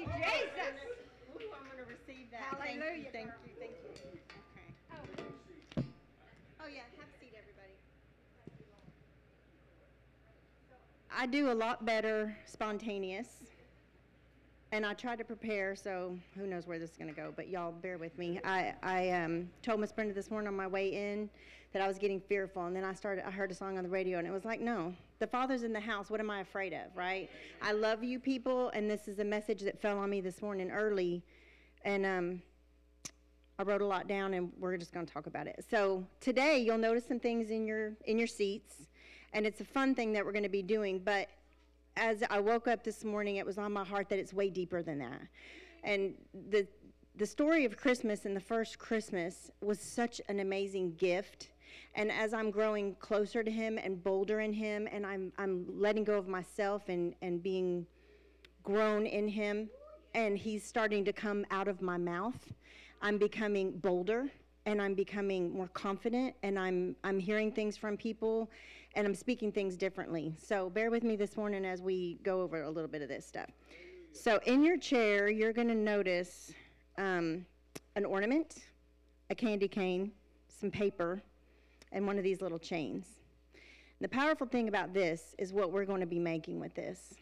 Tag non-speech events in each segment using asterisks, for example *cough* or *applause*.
you, Jesus. Ooh, I'm gonna receive that. Hallelujah, Thank you, thank you, thank you. Okay. Oh, yeah, have a seat, everybody. I do a lot better spontaneous. And I tried to prepare, so who knows where this is gonna go, but y'all bear with me. I, I, um, told Miss Brenda this morning on my way in that I was getting fearful, and then I started, I heard a song on the radio, and it was like, no, the Father's in the house, what am I afraid of, right? I love you people, and this is a message that fell on me this morning early, and, um, I wrote a lot down and we're just going to talk about it. So today you'll notice some things in your in your seats and it's a fun thing that we're going to be doing, but as I woke up this morning it was on my heart that it's way deeper than that. And the the story of Christmas and the first Christmas was such an amazing gift. And as I'm growing closer to him and bolder in him and I'm I'm letting go of myself and and being grown in him and he's starting to come out of my mouth. I'm becoming bolder and I'm becoming more confident and I'm I'm hearing things from people and I'm speaking things differently. So bear with me this morning as we go over a little bit of this stuff. So in your chair, you're going to notice um, an ornament, a candy cane, some paper, and one of these little chains. The powerful thing about this is what we're going to be making with this.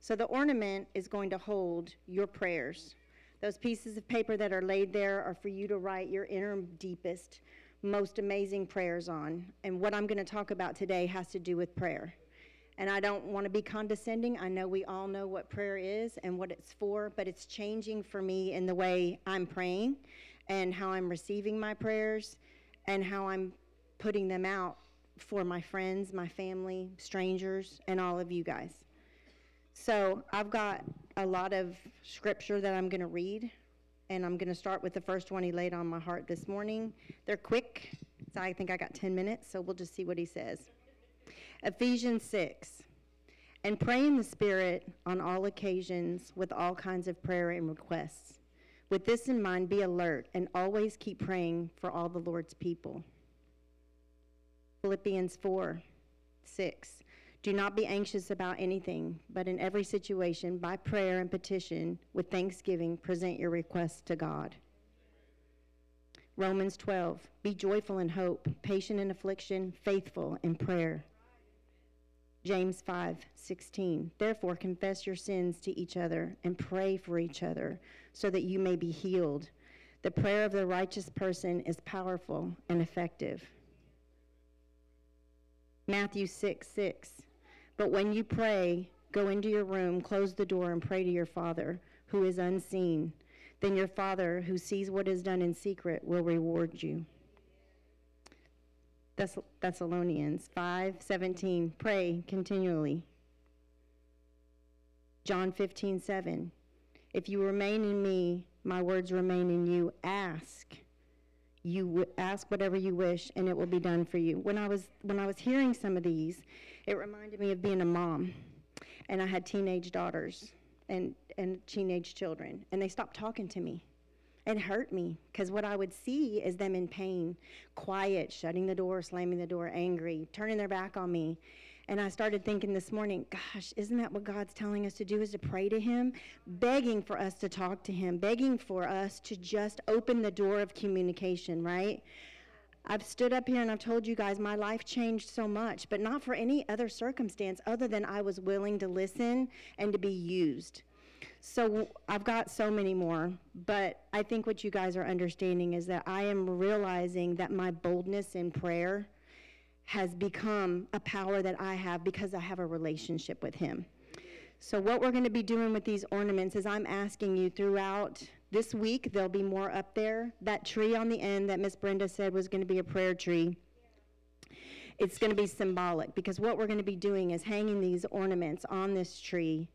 So the ornament is going to hold your prayers. Those pieces of paper that are laid there are for you to write your inner, deepest, most amazing prayers on. And what I'm going to talk about today has to do with prayer. And I don't want to be condescending. I know we all know what prayer is and what it's for, but it's changing for me in the way I'm praying and how I'm receiving my prayers and how I'm putting them out for my friends, my family, strangers, and all of you guys. So I've got a lot of scripture that I'm going to read, and I'm going to start with the first one he laid on my heart this morning. They're quick, so I think I got 10 minutes, so we'll just see what he says. Ephesians 6. And pray in the Spirit on all occasions with all kinds of prayer and requests. With this in mind, be alert and always keep praying for all the Lord's people. Philippians 4 6. Do not be anxious about anything, but in every situation, by prayer and petition, with thanksgiving, present your requests to God. Romans 12. Be joyful in hope, patient in affliction, faithful in prayer. James 5, 16. Therefore, confess your sins to each other and pray for each other so that you may be healed. The prayer of the righteous person is powerful and effective. Matthew 6, 6. But when you pray, go into your room, close the door, and pray to your Father who is unseen. Then your Father who sees what is done in secret will reward you. Thess- Thessalonians 5:17 Pray continually. John 15:7 If you remain in me, my words remain in you. Ask. You w- ask whatever you wish and it will be done for you. When I was when I was hearing some of these, it reminded me of being a mom. And I had teenage daughters and and teenage children and they stopped talking to me and hurt me because what I would see is them in pain, quiet, shutting the door, slamming the door, angry, turning their back on me. And I started thinking this morning, gosh, isn't that what God's telling us to do is to pray to him, begging for us to talk to him, begging for us to just open the door of communication, right? I've stood up here and I've told you guys my life changed so much, but not for any other circumstance other than I was willing to listen and to be used. So I've got so many more, but I think what you guys are understanding is that I am realizing that my boldness in prayer has become a power that I have because I have a relationship with Him. So, what we're going to be doing with these ornaments is I'm asking you throughout this week, there'll be more up there. That tree on the end that Miss Brenda said was going to be a prayer tree. It's going to be symbolic because what we're going to be doing is hanging these ornaments on this tree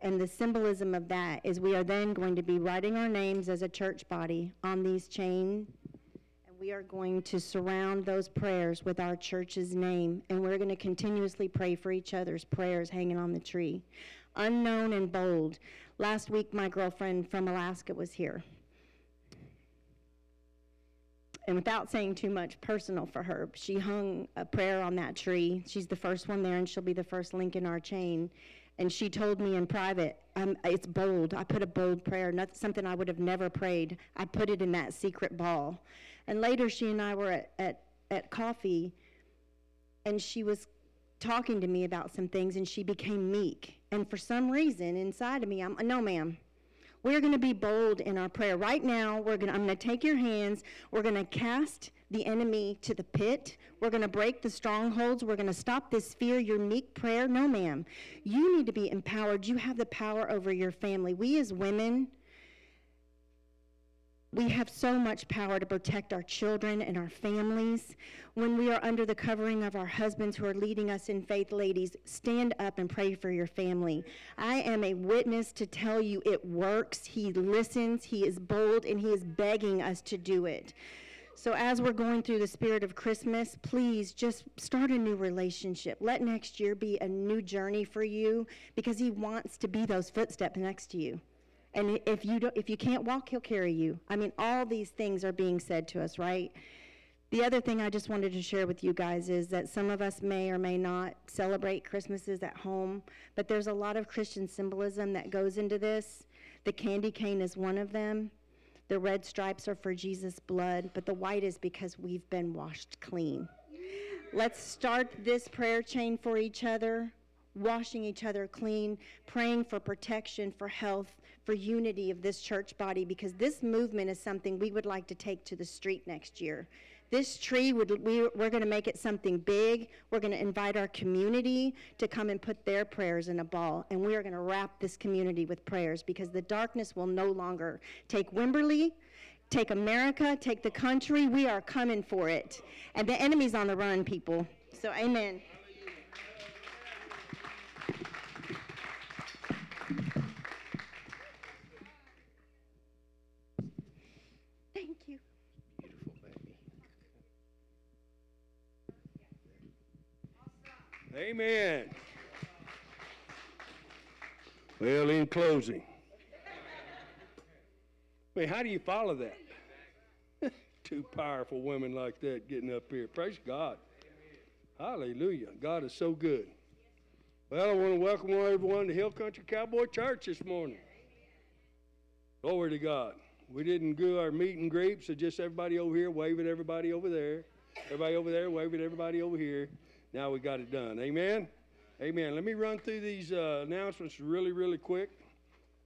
and the symbolism of that is we are then going to be writing our names as a church body on these chain and we are going to surround those prayers with our church's name and we're going to continuously pray for each other's prayers hanging on the tree unknown and bold last week my girlfriend from alaska was here and without saying too much personal for her, she hung a prayer on that tree. She's the first one there, and she'll be the first link in our chain. And she told me in private, um, it's bold. I put a bold prayer, not something I would have never prayed. I put it in that secret ball. And later, she and I were at, at, at coffee, and she was talking to me about some things, and she became meek. And for some reason, inside of me, I'm, no, ma'am. We're going to be bold in our prayer. Right now, we're going I'm going to take your hands. We're going to cast the enemy to the pit. We're going to break the strongholds. We're going to stop this fear, your meek prayer. No, ma'am. You need to be empowered. You have the power over your family. We as women, we have so much power to protect our children and our families. When we are under the covering of our husbands who are leading us in faith, ladies, stand up and pray for your family. I am a witness to tell you it works. He listens, he is bold, and he is begging us to do it. So, as we're going through the spirit of Christmas, please just start a new relationship. Let next year be a new journey for you because He wants to be those footsteps next to you. And if you, don't, if you can't walk, He'll carry you. I mean, all these things are being said to us, right? The other thing I just wanted to share with you guys is that some of us may or may not celebrate Christmases at home, but there's a lot of Christian symbolism that goes into this. The candy cane is one of them. The red stripes are for Jesus' blood, but the white is because we've been washed clean. Let's start this prayer chain for each other, washing each other clean, praying for protection, for health, for unity of this church body, because this movement is something we would like to take to the street next year. This tree, would, we, we're going to make it something big. We're going to invite our community to come and put their prayers in a ball. And we are going to wrap this community with prayers because the darkness will no longer take Wimberley, take America, take the country. We are coming for it. And the enemy's on the run, people. So, amen. Amen. Well, in closing, I mean, how do you follow that? *laughs* Two powerful women like that getting up here. Praise God. Hallelujah. God is so good. Well, I want to welcome everyone to Hill Country Cowboy Church this morning. Glory to God. We didn't do our meet and greet, so just everybody over here waving everybody over there. Everybody over there waving everybody over here. Now we got it done. Amen? Amen. Let me run through these uh, announcements really, really quick.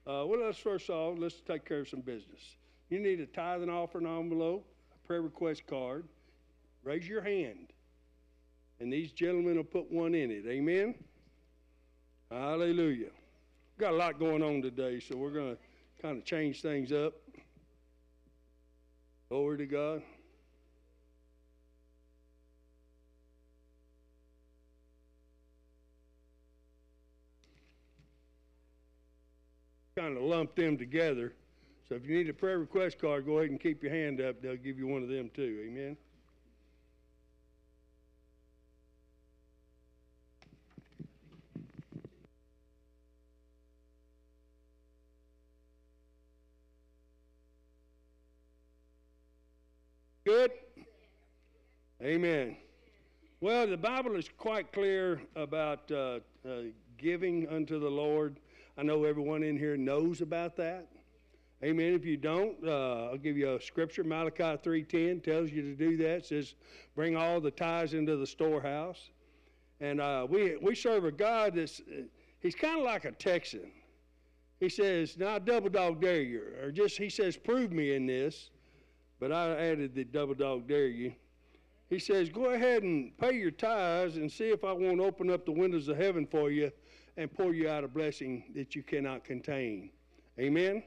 Uh, well, let's first off, let's take care of some business. You need a tithe and offering envelope, a prayer request card. Raise your hand, and these gentlemen will put one in it. Amen? Hallelujah. We've got a lot going on today, so we're going to kind of change things up. Glory to God. Kind of lump them together. So if you need a prayer request card, go ahead and keep your hand up. They'll give you one of them too. Amen. Good? Amen. Well, the Bible is quite clear about uh, uh, giving unto the Lord. I know everyone in here knows about that. Amen. If you don't, uh, I'll give you a scripture. Malachi 3.10 tells you to do that. It says, bring all the tithes into the storehouse. And uh, we, we serve a God that's, he's kind of like a Texan. He says, now double dog dare you. Or just, he says, prove me in this. But I added the double dog dare you. He says, go ahead and pay your tithes and see if I won't open up the windows of heaven for you and pour you out a blessing that you cannot contain. Amen?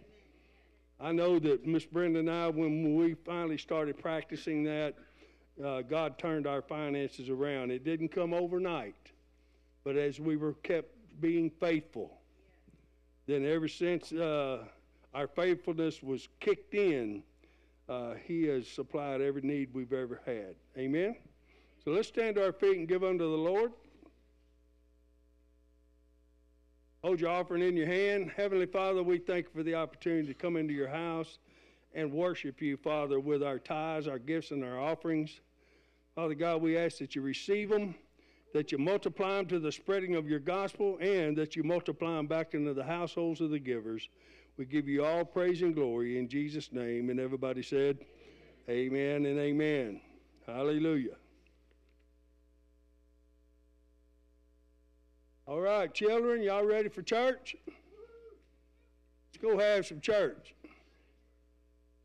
I know that Miss Brenda and I, when we finally started practicing that, uh, God turned our finances around. It didn't come overnight, but as we were kept being faithful, then ever since uh, our faithfulness was kicked in, uh, He has supplied every need we've ever had. Amen? So let's stand to our feet and give unto the Lord. Hold your offering in your hand. Heavenly Father, we thank you for the opportunity to come into your house and worship you, Father, with our tithes, our gifts, and our offerings. Father God, we ask that you receive them, that you multiply them to the spreading of your gospel, and that you multiply them back into the households of the givers. We give you all praise and glory in Jesus' name. And everybody said, Amen and amen. Hallelujah. All right, children, y'all ready for church? Let's go have some church.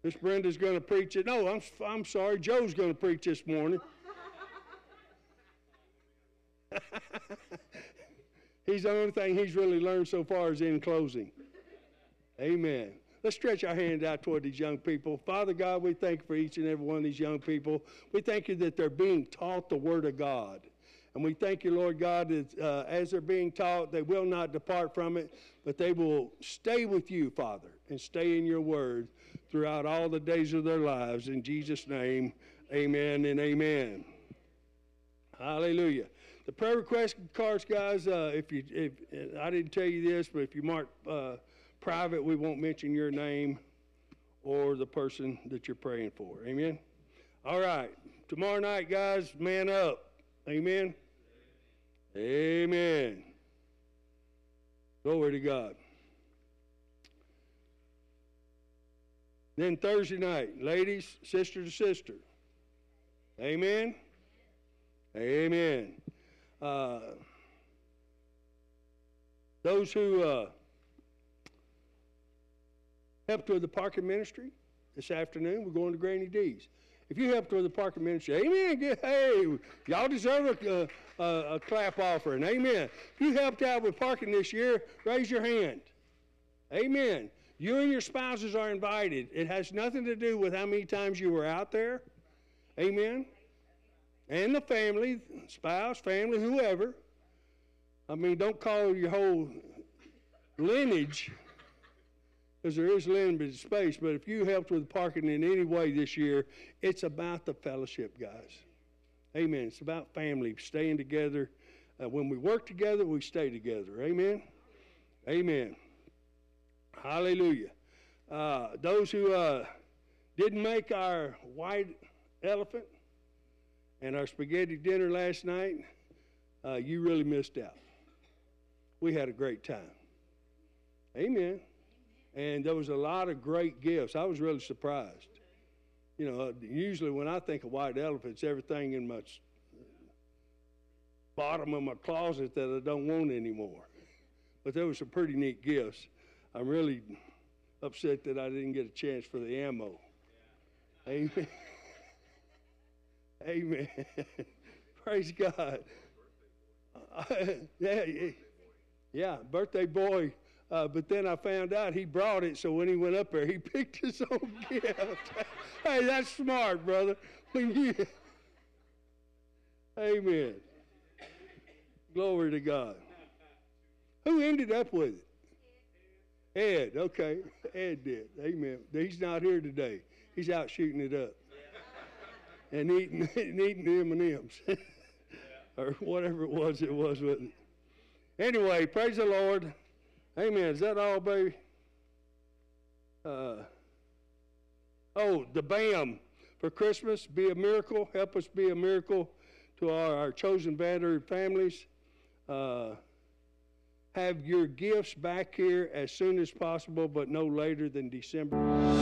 Miss Brenda's going to preach it. No, I'm, I'm sorry. Joe's going to preach this morning. *laughs* he's the only thing he's really learned so far is in closing. Amen. Let's stretch our hands out toward these young people. Father God, we thank you for each and every one of these young people. We thank you that they're being taught the Word of God. And we thank you, Lord God, that uh, as they're being taught, they will not depart from it, but they will stay with you, Father, and stay in your Word throughout all the days of their lives. In Jesus' name, amen and amen. Hallelujah. The prayer request cards, guys, uh, if you, if, I didn't tell you this, but if you mark uh, private, we won't mention your name or the person that you're praying for. Amen? All right. Tomorrow night, guys, man up. Amen? Amen. Glory to God. Then Thursday night, ladies, sister to sister. Amen? Amen. Uh, those who uh, helped with the parking ministry this afternoon, we're going to Granny D's. If you helped with the parking ministry, amen. Hey, y'all deserve a, a, a clap offering. Amen. If you helped out with parking this year, raise your hand. Amen. You and your spouses are invited. It has nothing to do with how many times you were out there. Amen. And the family, spouse, family, whoever. I mean, don't call your whole lineage because there is limited space. But if you helped with parking in any way this year, it's about the fellowship, guys. Amen. It's about family, staying together. Uh, when we work together, we stay together. Amen. Amen. Hallelujah. Uh, those who uh, didn't make our white elephant and our spaghetti dinner last night, uh, you really missed out. We had a great time. Amen and there was a lot of great gifts. I was really surprised. You know, usually when I think of white elephants, everything in my bottom of my closet that I don't want anymore. But there were some pretty neat gifts. I'm really upset that I didn't get a chance for the ammo. Amen. *laughs* Amen. *laughs* Praise God. *laughs* Yeah, yeah, birthday boy uh, but then I found out he brought it, so when he went up there, he *laughs* picked his own *laughs* gift. hey, that's smart, brother. *laughs* Amen. Glory to God. Who ended up with it? Ed, okay. Ed did. Amen. He's not here today. He's out shooting it up. And eating, and eating the M&Ms. or whatever it was it was with it. Anyway, praise the Lord. Amen. Is that all, baby? Uh, oh, the BAM for Christmas. Be a miracle. Help us be a miracle to our, our chosen battered families. Uh, have your gifts back here as soon as possible, but no later than December.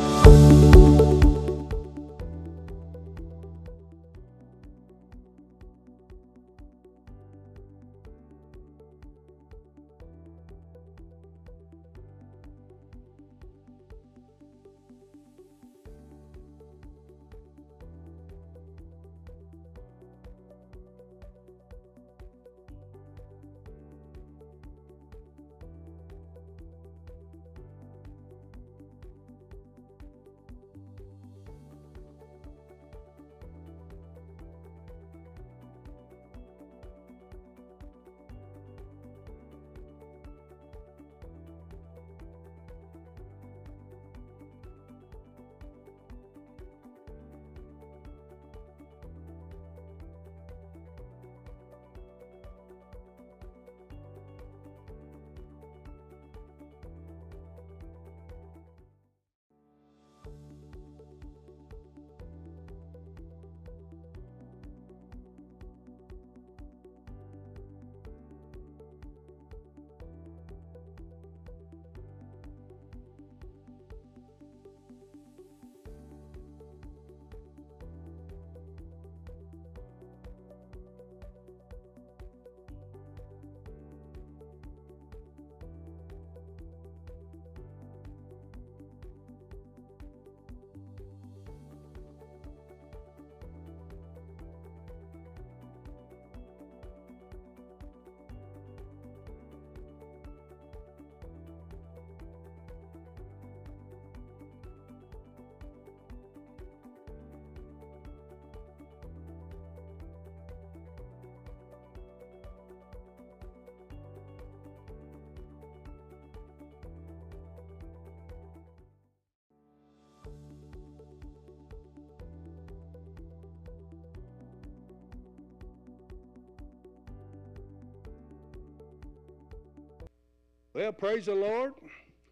Well, praise the Lord.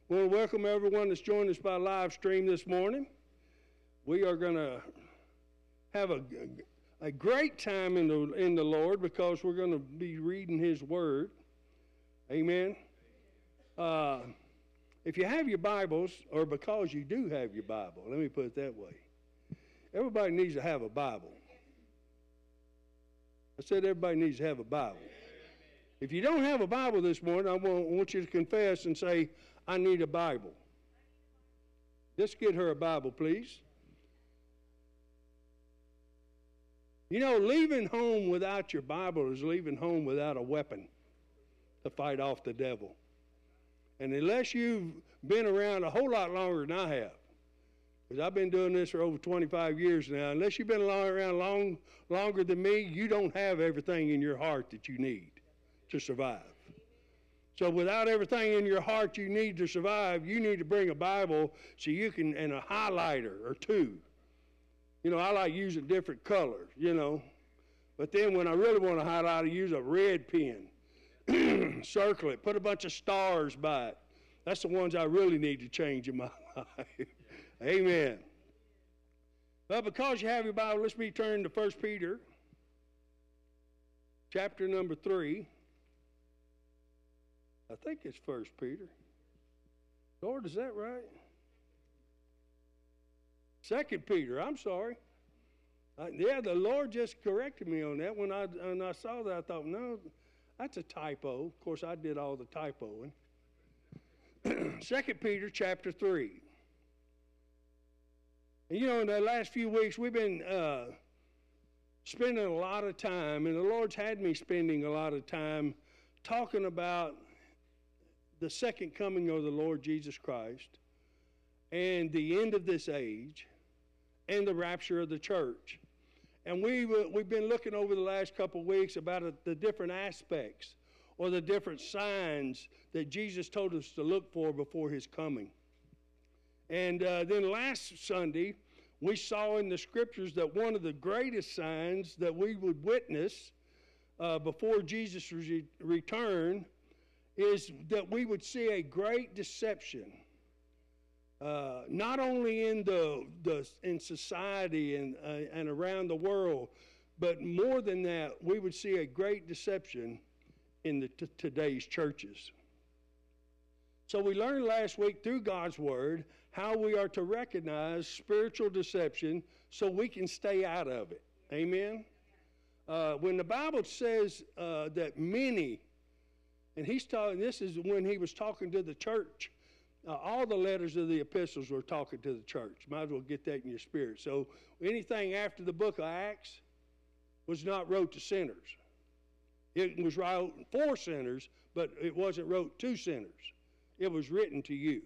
We want to welcome everyone that's joined us by live stream this morning. We are going to have a, a great time in the, in the Lord because we're going to be reading His Word. Amen. Uh, if you have your Bibles, or because you do have your Bible, let me put it that way. Everybody needs to have a Bible. I said everybody needs to have a Bible. If you don't have a Bible this morning, I want, you to confess and say, I need a Bible. Just get her a Bible, please. You know, leaving home without your Bible is leaving home without a weapon to fight off the devil. And unless you've been around a whole lot longer than I have, because I've been doing this for over 25 years now, unless you've been around long, longer than me, you don't have everything in your heart that you need to survive. So without everything in your heart you need to survive, you need to bring a Bible so you can, and a highlighter or two. You know, I like using different colors, you know. But then when I really want to highlight, I use a red pen. *clears throat* Circle it, put a bunch of stars by it. That's the ones I really need to change in my *laughs* life. Amen. But because you have your Bible, let's be turned to 1 Peter, chapter number 3. I think it's First Peter. Lord, is that right? Second Peter. I'm sorry. Uh, yeah, the Lord just corrected me on that. When I when I saw that, I thought, no, that's a typo. Of course, I did all the typoing. *clears throat* Second Peter chapter three. And you know, in the last few weeks, we've been uh, spending a lot of time, and the Lord's had me spending a lot of time talking about the second coming of the Lord Jesus Christ and the end of this age and the rapture of the church. And we, we've been looking over the last couple of weeks about the different aspects or the different signs that Jesus told us to look for before his coming. And uh, then last Sunday, we saw in the scriptures that one of the greatest signs that we would witness uh, before Jesus' re- return is that we would see a great deception, uh, not only in the, the in society and uh, and around the world, but more than that, we would see a great deception in the t- today's churches. So we learned last week through God's word how we are to recognize spiritual deception so we can stay out of it. Amen. Uh, when the Bible says uh, that many and he's talking, this is when he was talking to the church. Uh, all the letters of the epistles were talking to the church. Might as well get that in your spirit. So anything after the book of Acts was not wrote to sinners. It was wrote for sinners, but it wasn't wrote to sinners. It was written to you.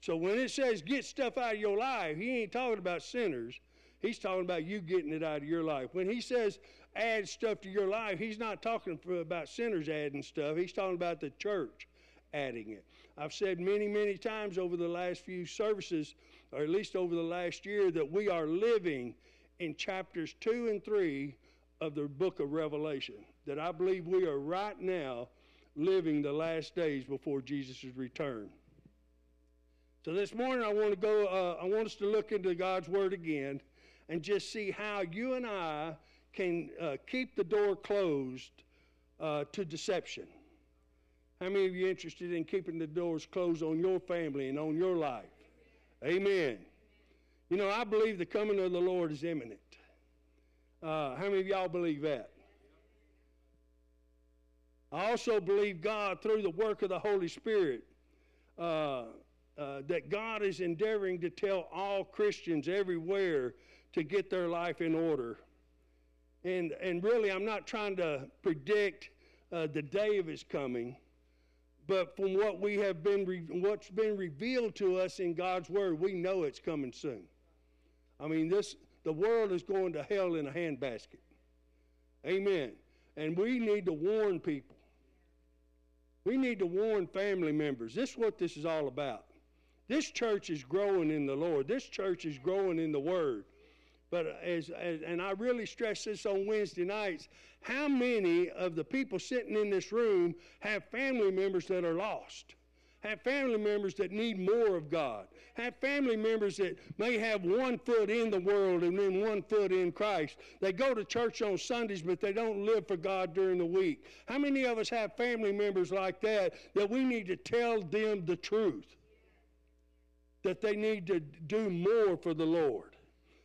So when it says get stuff out of your life, he ain't talking about sinners. He's talking about you getting it out of your life. When he says add stuff to your life, he's not talking about sinners adding stuff. He's talking about the church adding it. I've said many, many times over the last few services, or at least over the last year, that we are living in chapters 2 and 3 of the book of Revelation. That I believe we are right now living the last days before Jesus' return. So this morning I want to go, uh, I want us to look into God's Word again and just see how you and I can uh, keep the door closed uh, to deception. How many of you are interested in keeping the doors closed on your family and on your life? Amen. You know, I believe the coming of the Lord is imminent. Uh, how many of y'all believe that? I also believe God, through the work of the Holy Spirit, uh, uh, that God is endeavoring to tell all Christians everywhere to get their life in order. And, and really, I'm not trying to predict uh, the day of his coming, but from what we have been, re- what's been revealed to us in God's word, we know it's coming soon. I mean, this, the world is going to hell in a handbasket. Amen. And we need to warn people. We need to warn family members. This is what this is all about. This church is growing in the Lord. This church is growing in the Word. But as, as, and I really stress this on Wednesday nights, how many of the people sitting in this room have family members that are lost? Have family members that need more of God. Have family members that may have one foot in the world and then one foot in Christ. They go to church on Sundays, but they don't live for God during the week. How many of us have family members like that that we need to tell them the truth? That they need to do more for the Lord.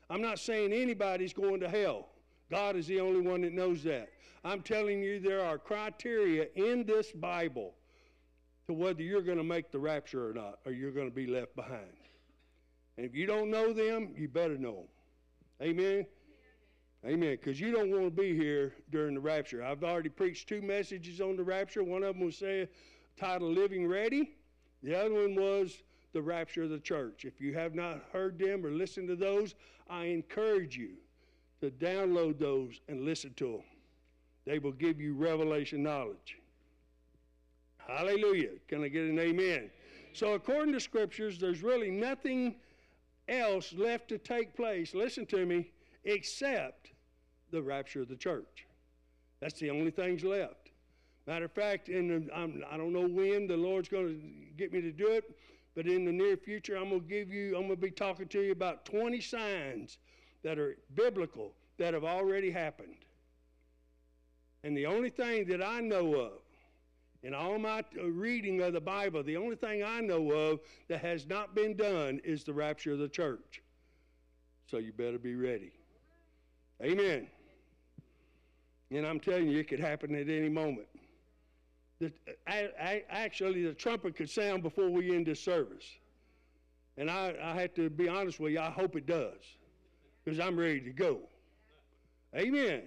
I'm not saying anybody's going to hell. God is the only one that knows that. I'm telling you, there are criteria in this Bible to whether you're going to make the rapture or not, or you're going to be left behind. And if you don't know them, you better know them. Amen? Amen. Because you don't want to be here during the rapture. I've already preached two messages on the rapture. One of them was say, titled Living Ready. The other one was the rapture of the church. If you have not heard them or listened to those, I encourage you to download those and listen to them. They will give you revelation knowledge. Hallelujah. Can I get an amen? So, according to scriptures, there's really nothing else left to take place, listen to me, except the rapture of the church. That's the only things left. Matter of fact, I'm, I do not know when the Lord's going to get me to do it, but in the near future, I'm going to give you, I'm going to be talking to you about 20 signs that are biblical that have already happened. And the only thing that I know of in all my uh, reading of the Bible, the only thing I know of that has not been done is the rapture of the church. So you better be ready. Amen. And I'm telling you, it could happen at any moment. The, actually, the trumpet could sound before we end this service. And I, I have to be honest with you, I hope it does, because I'm ready to go. Amen.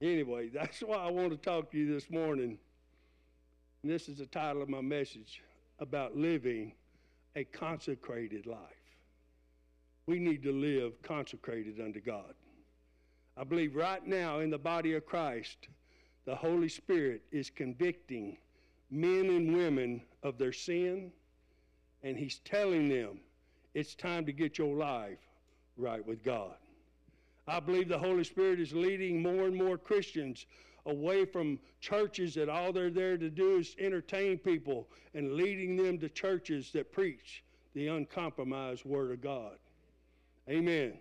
Anyway, *laughs* that's why I want to talk to you this morning. And this is the title of my message about living a consecrated life. We need to live consecrated unto God. I believe right now in the body of Christ, the Holy Spirit is convicting men and women of their sin, and He's telling them it's time to get your life right with God. I believe the Holy Spirit is leading more and more Christians away from churches that all they're there to do is entertain people and leading them to churches that preach the uncompromised Word of God. Amen.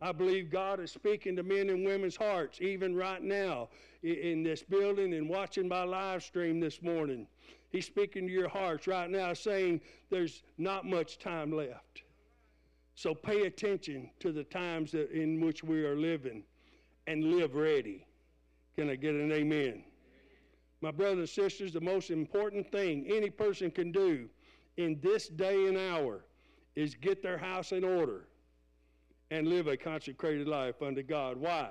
I believe God is speaking to men and women's hearts, even right now in this building and watching my live stream this morning. He's speaking to your hearts right now, saying there's not much time left. So pay attention to the times that, in which we are living and live ready. Can I get an amen? My brothers and sisters, the most important thing any person can do in this day and hour is get their house in order and live a consecrated life unto God. Why?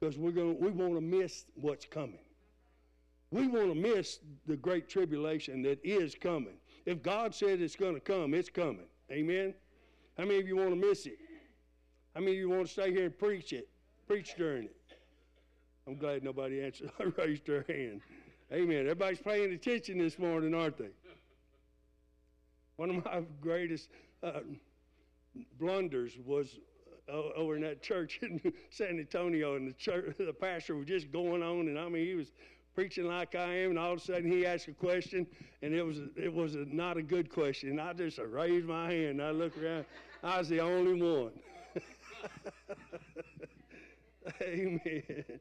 Because we're going we want to miss what's coming. We want to miss the great tribulation that is coming. If God said it's going to come, it's coming. Amen. How many of you want to miss it? How many of you want to stay here and preach it? Preach during it. I'm glad nobody answered, I *laughs* raised their hand. Amen. Everybody's paying attention this morning, aren't they? One of my *laughs* greatest uh, blunders was over in that church in *laughs* San Antonio, and the church, *laughs* the pastor was just going on, and I mean, he was preaching like I am, and all of a sudden he asked a question, and it was it was a, not a good question. And I just raised my hand. I looked around. I was the only one. *laughs* Amen.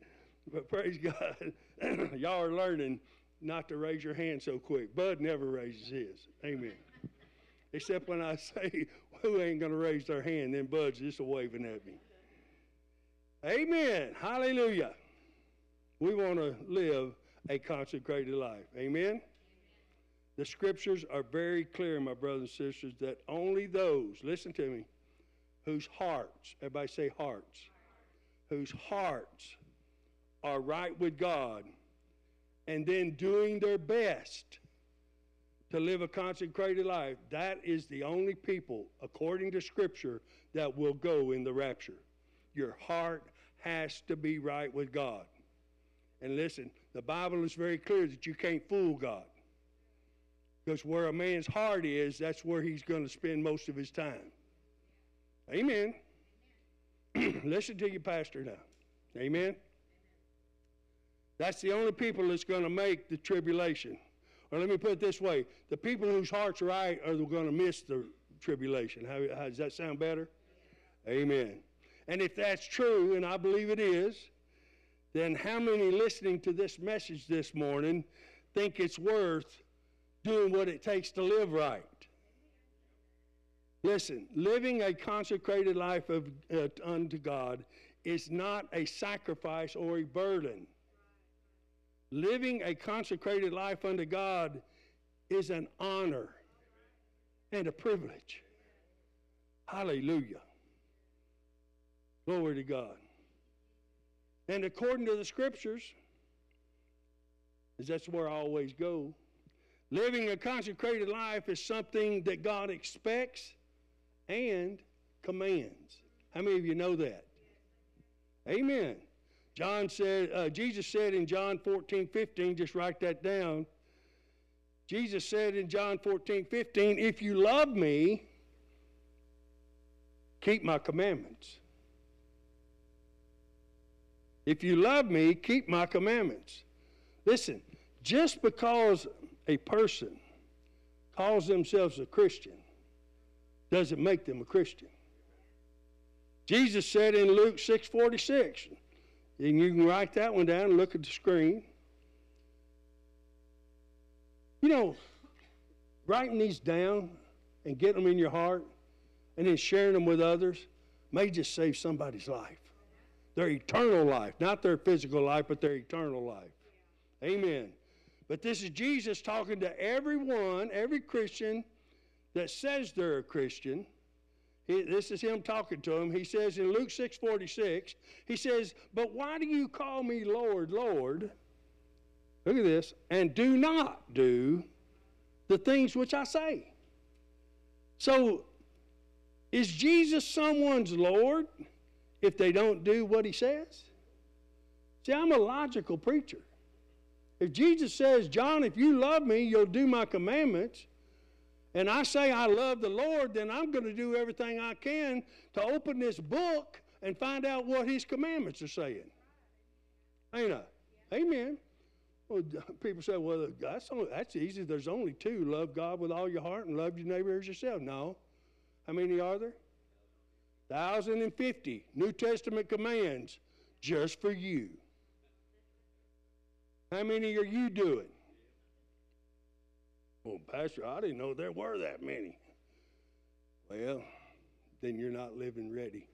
But praise God, *clears throat* y'all are learning not to raise your hand so quick. Bud never raises his. Amen. Except when I *laughs* say who ain't going to raise their hand, then Bud's just waving at me. Amen. Hallelujah. We want to live a consecrated life. Amen? The scriptures are very clear, my brothers and sisters, that only those, listen to me, whose hearts, everybody say hearts, whose hearts are right with God and then doing their best to live a consecrated life, that is the only people, according to Scripture, that will go in the rapture. Your heart has to be right with God. And listen, the Bible is very clear that you can't fool God. Because where a man's heart is, that's where he's going to spend most of his time. Amen. *clears throat* Listen to your pastor now. Amen. That's the only people that's going to make the tribulation. Or let me put it this way the people whose hearts are right are going to miss the tribulation. How, how, does that sound better? Amen. And if that's true, and I believe it is, then how many listening to this message this morning think it's worth doing what it takes to live right? Listen, living a consecrated life of, uh, unto God is not a sacrifice or a burden. Living a consecrated life unto God is an honor and a privilege. Hallelujah. Glory to God. And according to the scriptures, as that's where I always go, living a consecrated life is something that God expects and commands. How many of you know that? Amen. John said, uh, Jesus said in John 14, 15, just write that down. Jesus said in John 14, 15, if you love me, keep my commandments. If you love me, keep my commandments. Listen, just because a person calls themselves a Christian doesn't make them a Christian. Jesus said in Luke 6:46, and you can write that one down and look at the screen. You know, writing these down and getting them in your heart and then sharing them with others may just save somebody's life. Their eternal life, not their physical life, but their eternal life. Amen. But this is Jesus talking to everyone, every Christian that says they're a Christian. He, this is him talking to him. He says in Luke 6:46, he says, "But why do you call me Lord, Lord?" Look at this, and do not do the things which I say. So, is Jesus someone's Lord if they don't do what he says? See, I'm a logical preacher. If Jesus says, John, if you love me, you'll do my commandments, and I say I love the Lord, then I'm going to do everything I can to open this book and find out what his commandments are saying. Ain't I? Amen. Well, *laughs* people say, well, uh, that's, only, that's easy. There's only two love God with all your heart and love your neighbor as yourself. No. How many are there? 1,050 New Testament commands just for you. How many are you doing? Well, Pastor, I didn't know there were that many. Well, then you're not living ready.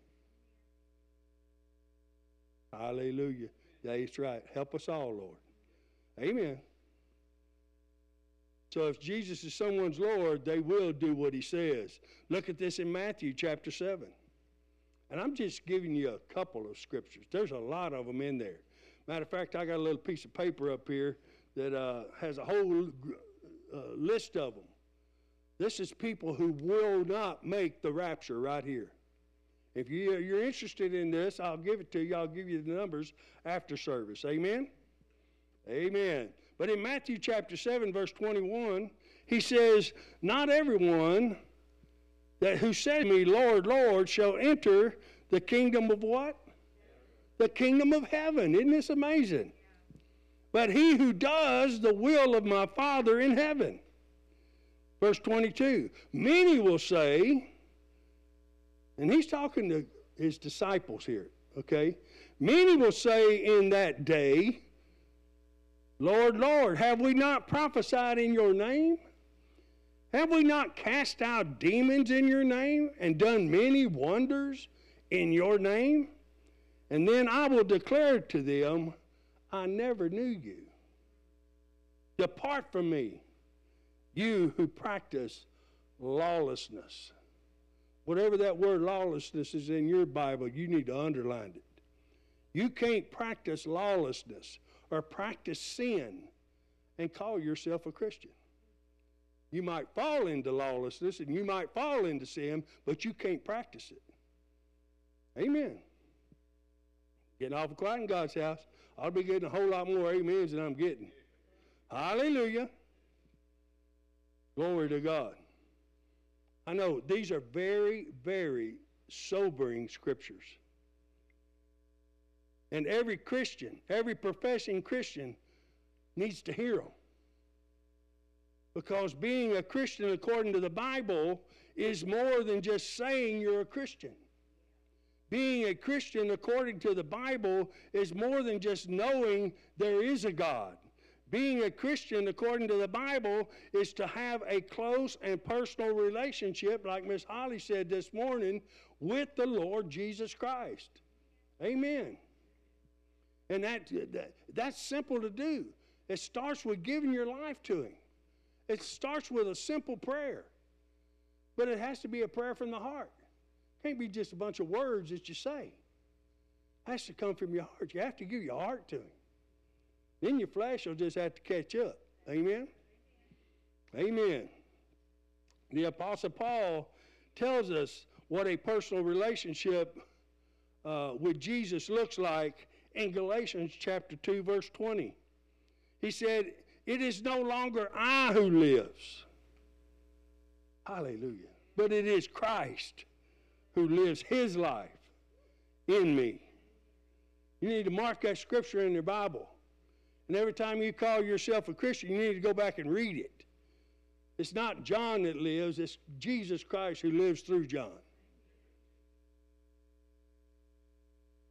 Hallelujah. That's right. Help us all, Lord. Amen. So if Jesus is someone's Lord, they will do what he says. Look at this in Matthew chapter 7. And I'm just giving you a couple of scriptures. There's a lot of them in there. Matter of fact, I got a little piece of paper up here that uh, has a whole uh, list of them. This is people who will not make the rapture right here. If you, you're interested in this, I'll give it to you. I'll give you the numbers after service. Amen? Amen. But in Matthew chapter 7, verse 21, he says, Not everyone that who said to me, Lord, Lord, shall enter the kingdom of what? The kingdom of heaven. Isn't this amazing? But he who does the will of my Father in heaven. Verse 22 Many will say, and he's talking to his disciples here, okay? Many will say in that day, Lord, Lord, have we not prophesied in your name? Have we not cast out demons in your name and done many wonders in your name? And then I will declare to them, I never knew you. Depart from me, you who practice lawlessness. Whatever that word lawlessness is in your Bible, you need to underline it. You can't practice lawlessness or practice sin and call yourself a Christian. You might fall into lawlessness and you might fall into sin, but you can't practice it. Amen. Getting awful quiet in God's house. I'll be getting a whole lot more amens than I'm getting. Hallelujah. Glory to God. I know these are very, very sobering scriptures. And every Christian, every professing Christian, needs to hear them. Because being a Christian according to the Bible is more than just saying you're a Christian. Being a Christian according to the Bible is more than just knowing there is a God. Being a Christian according to the Bible is to have a close and personal relationship, like Miss Holly said this morning, with the Lord Jesus Christ. Amen. And that, that that's simple to do. It starts with giving your life to Him. It starts with a simple prayer. But it has to be a prayer from the heart. Can't be just a bunch of words that you say. It has to come from your heart. You have to give your heart to Him. Then your flesh will just have to catch up. Amen? Amen. The Apostle Paul tells us what a personal relationship uh, with Jesus looks like in Galatians chapter 2, verse 20. He said, It is no longer I who lives. Hallelujah. But it is Christ who lives his life in me. You need to mark that scripture in your Bible. And every time you call yourself a Christian, you need to go back and read it. It's not John that lives, it's Jesus Christ who lives through John.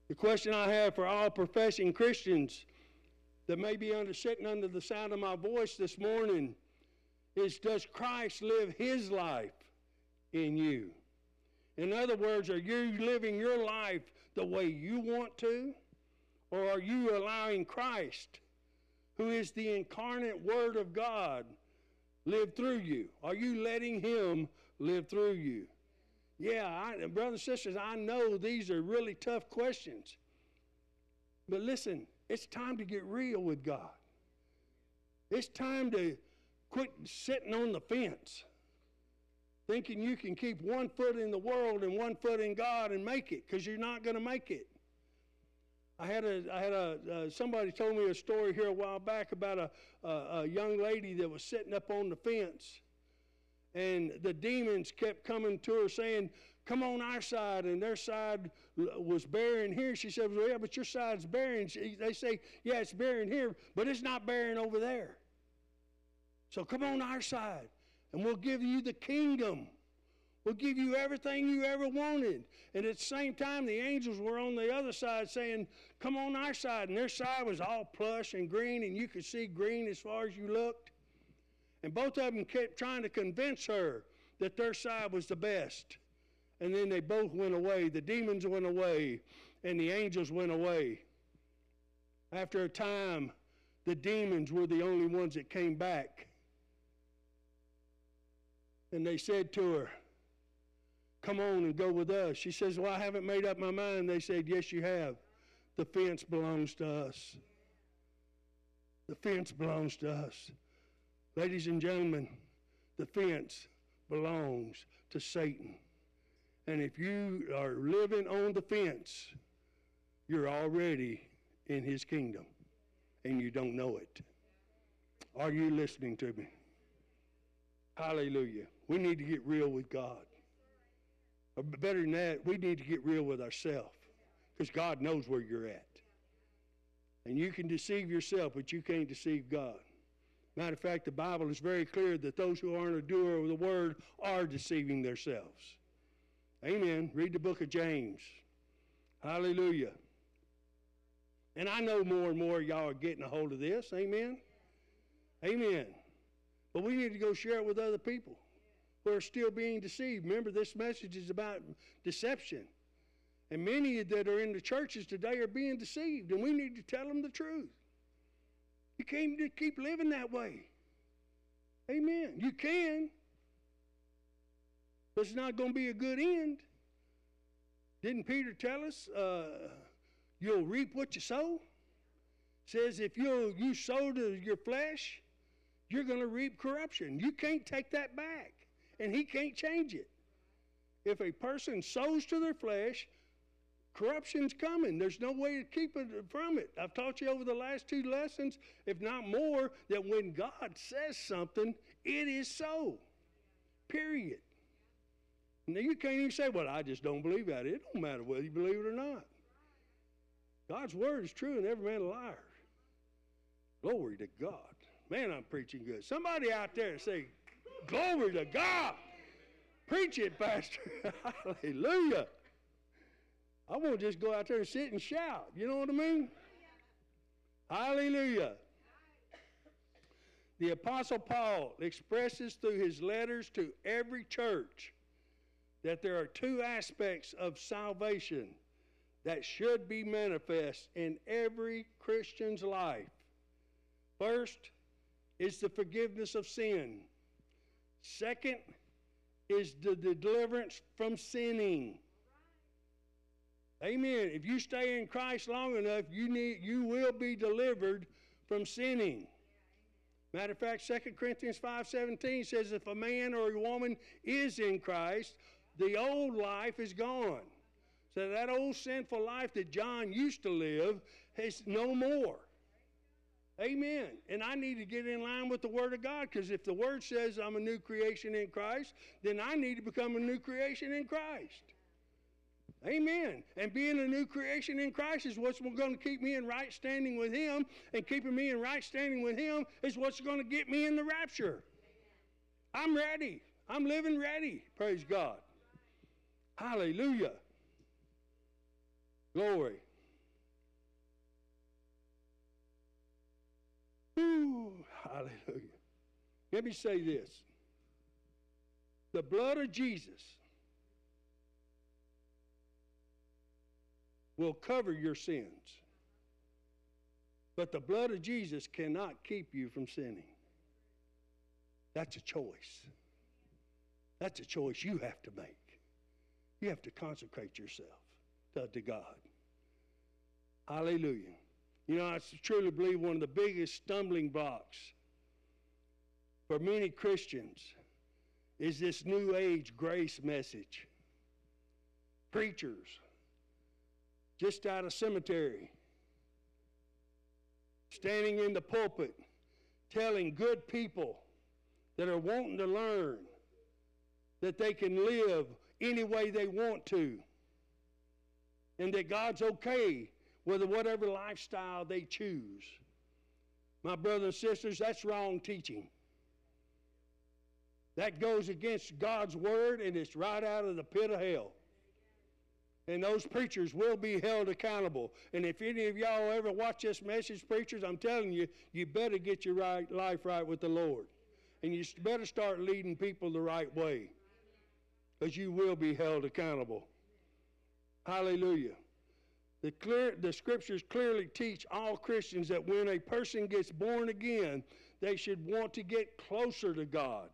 The question I have for all professing Christians that may be under, sitting under the sound of my voice this morning is Does Christ live his life in you? In other words, are you living your life the way you want to? Or are you allowing Christ who is the incarnate Word of God, live through you? Are you letting Him live through you? Yeah, I, brothers and sisters, I know these are really tough questions. But listen, it's time to get real with God. It's time to quit sitting on the fence, thinking you can keep one foot in the world and one foot in God and make it, because you're not going to make it. I had a, I had a, uh, somebody told me a story here a while back about a, a, a young lady that was sitting up on the fence, and the demons kept coming to her saying, "Come on our side," and their side was bearing here. She said, "Well, yeah, but your side's bearing." They say, "Yeah, it's bearing here, but it's not bearing over there." So come on our side, and we'll give you the kingdom. We'll give you everything you ever wanted. And at the same time, the angels were on the other side saying, Come on our side. And their side was all plush and green, and you could see green as far as you looked. And both of them kept trying to convince her that their side was the best. And then they both went away. The demons went away, and the angels went away. After a time, the demons were the only ones that came back. And they said to her, Come on and go with us. She says, Well, I haven't made up my mind. They said, Yes, you have. The fence belongs to us. The fence belongs to us. Ladies and gentlemen, the fence belongs to Satan. And if you are living on the fence, you're already in his kingdom and you don't know it. Are you listening to me? Hallelujah. We need to get real with God. Uh, or better than that, we need to get real with ourselves because God knows where you're at. And you can deceive yourself, but you can't deceive God. Matter of fact, the Bible is very clear that those who aren't a doer of the word are deceiving themselves. Amen. Read the book of James. Hallelujah. And I know more and more y'all are getting a hold of this. Amen. Amen. But we need to go share it with other people who are still being deceived. Remember, this message is about deception. And many that are in the churches today are being deceived, and we need to tell them the truth. You can't keep living that way. Amen. You can, but it's not going to be a good end. Didn't Peter tell us uh, you'll reap what you sow? Says if you you sow to your flesh, you're going to reap corruption. You can't take that back, and he can't change it. If a person sows to their flesh, corruption's coming. There's no way to keep it from it. I've taught you over the last two lessons, if not more, that when God says something, it is so. Period. Now you can't even say, well, I just don't believe that. It don't matter whether you believe it or not. God's word is true and every man a liar. Glory to God. Man, I'm preaching good. Somebody out there say, Glory to God. Preach it, Pastor. *laughs* Hallelujah. I won't just go out there and sit and shout. You know what I mean? Hallelujah. The Apostle Paul expresses through his letters to every church that there are two aspects of salvation that should be manifest in every Christian's life. First is the forgiveness of sin. Second is the, the deliverance from sinning. Amen. If you stay in Christ long enough, you need you will be delivered from sinning. Matter of fact, 2 Corinthians 5:17 says if a man or a woman is in Christ, the old life is gone. So that old sinful life that John used to live is no more. Amen. And I need to get in line with the Word of God because if the Word says I'm a new creation in Christ, then I need to become a new creation in Christ. Amen. And being a new creation in Christ is what's going to keep me in right standing with Him, and keeping me in right standing with Him is what's going to get me in the rapture. I'm ready. I'm living ready. Praise God. Hallelujah. Glory. Hallelujah. Let me say this. The blood of Jesus will cover your sins. But the blood of Jesus cannot keep you from sinning. That's a choice. That's a choice you have to make. You have to consecrate yourself to, to God. Hallelujah. You know, I truly believe one of the biggest stumbling blocks for many Christians is this new age grace message. Preachers, just out of cemetery, standing in the pulpit, telling good people that are wanting to learn that they can live any way they want to, and that God's okay with whatever lifestyle they choose. My brothers and sisters, that's wrong teaching. That goes against God's word and it's right out of the pit of hell. And those preachers will be held accountable. And if any of y'all ever watch this message, preachers, I'm telling you, you better get your right, life right with the Lord. And you better start leading people the right way because you will be held accountable. Hallelujah. The, clear, the scriptures clearly teach all Christians that when a person gets born again, they should want to get closer to God,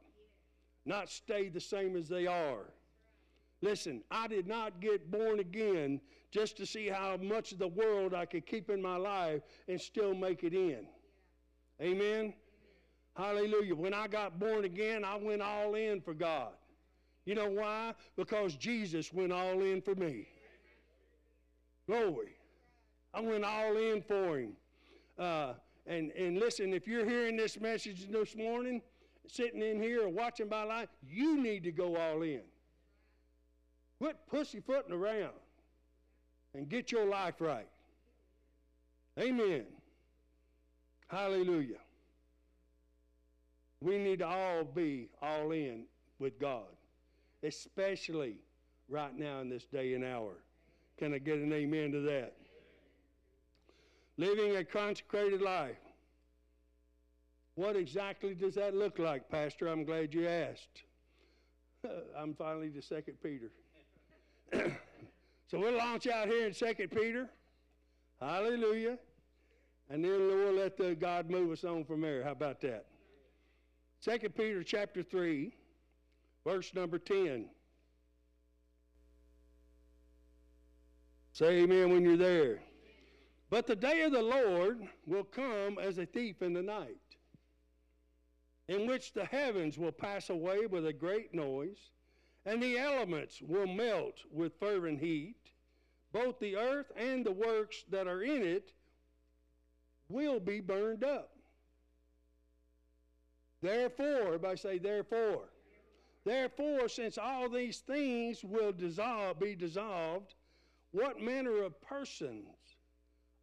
not stay the same as they are. Listen, I did not get born again just to see how much of the world I could keep in my life and still make it in. Amen? Hallelujah. When I got born again, I went all in for God. You know why? Because Jesus went all in for me. Glory. I went all in for him. Uh, and, and listen, if you're hearing this message this morning, sitting in here or watching by live, you need to go all in. Quit pussyfooting around and get your life right. Amen. Hallelujah. We need to all be all in with God, especially right now in this day and hour. Can I get an amen to that? Living a consecrated life. What exactly does that look like, Pastor? I'm glad you asked. *laughs* I'm finally to Second Peter. *coughs* so we'll launch out here in Second Peter. Hallelujah. And then we'll let the God move us on from there. How about that? Second Peter chapter 3, verse number 10. Say amen when you're there. But the day of the Lord will come as a thief in the night, in which the heavens will pass away with a great noise, and the elements will melt with fervent heat. Both the earth and the works that are in it will be burned up. Therefore, everybody say, therefore. Therefore, since all these things will dissolve, be dissolved, what manner of persons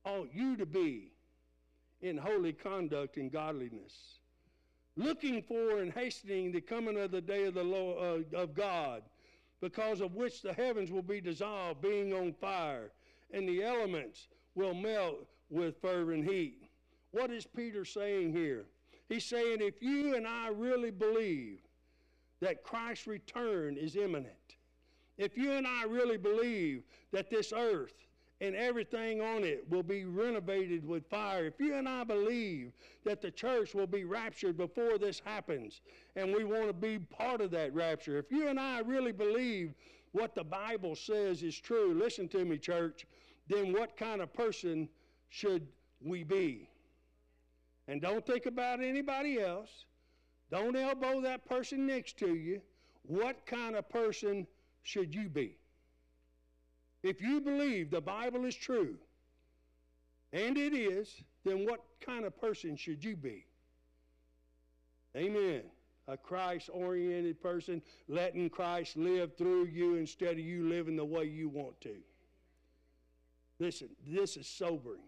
ought you to be in holy conduct and godliness, looking for and hastening the coming of the day of the Lord uh, of God, because of which the heavens will be dissolved, being on fire, and the elements will melt with fervent heat. What is Peter saying here? He's saying if you and I really believe that Christ's return is imminent, if you and I really believe that this earth and everything on it will be renovated with fire. If you and I believe that the church will be raptured before this happens, and we want to be part of that rapture, if you and I really believe what the Bible says is true, listen to me, church, then what kind of person should we be? And don't think about anybody else. Don't elbow that person next to you. What kind of person should you be? If you believe the Bible is true, and it is, then what kind of person should you be? Amen. A Christ oriented person, letting Christ live through you instead of you living the way you want to. Listen, this is sobering.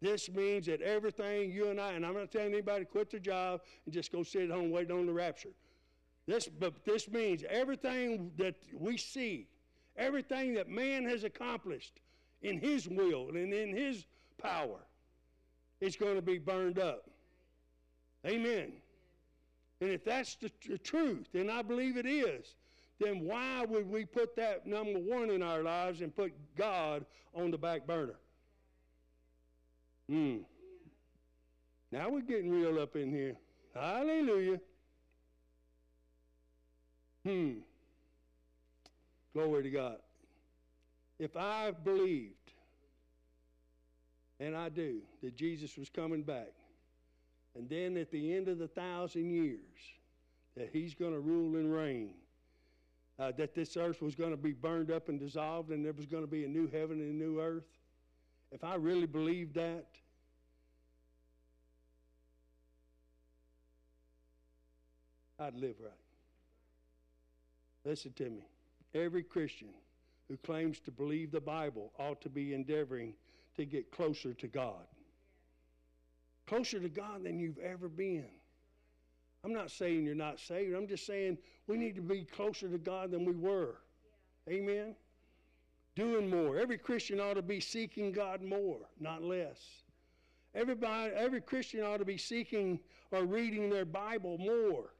This means that everything you and I, and I'm not telling anybody to quit their job and just go sit at home waiting on the rapture. This, but this means everything that we see everything that man has accomplished in his will and in his power is going to be burned up. Amen. And if that's the, the truth, and I believe it is, then why would we put that number one in our lives and put God on the back burner? Hmm. Now we're getting real up in here. Hallelujah. Hmm. Glory to God. If I believed, and I do, that Jesus was coming back, and then at the end of the thousand years, that he's going to rule and reign, uh, that this earth was going to be burned up and dissolved, and there was going to be a new heaven and a new earth, if I really believed that, I'd live right. Listen to me. Every Christian who claims to believe the Bible ought to be endeavoring to get closer to God. Closer to God than you've ever been. I'm not saying you're not saved. I'm just saying we need to be closer to God than we were. Amen. Doing more. Every Christian ought to be seeking God more, not less. Everybody, every Christian ought to be seeking or reading their Bible more,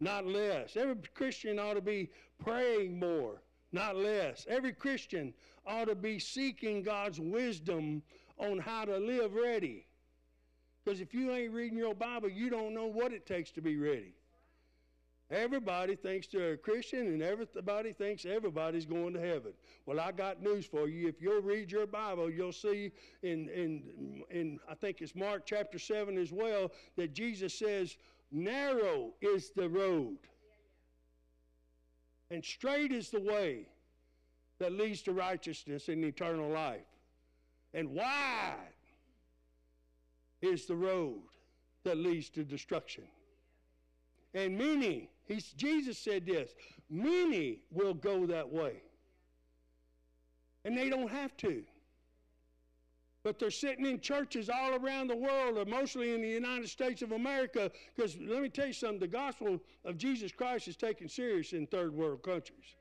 not less. Every Christian ought to be praying more, not less. Every Christian ought to be seeking God's wisdom on how to live ready. Because if you ain't reading your Bible, you don't know what it takes to be ready. Everybody thinks they're a Christian, and everybody thinks everybody's going to heaven. Well, I got news for you. If you'll read your Bible, you'll see in, in, in I think it's Mark chapter 7 as well, that Jesus says, Narrow is the road and straight is the way that leads to righteousness and eternal life. And wide is the road that leads to destruction. And many, he's, Jesus said this, many will go that way. And they don't have to. But they're sitting in churches all around the world, or mostly in the United States of America, because let me tell you something the gospel of Jesus Christ is taken serious in third world countries.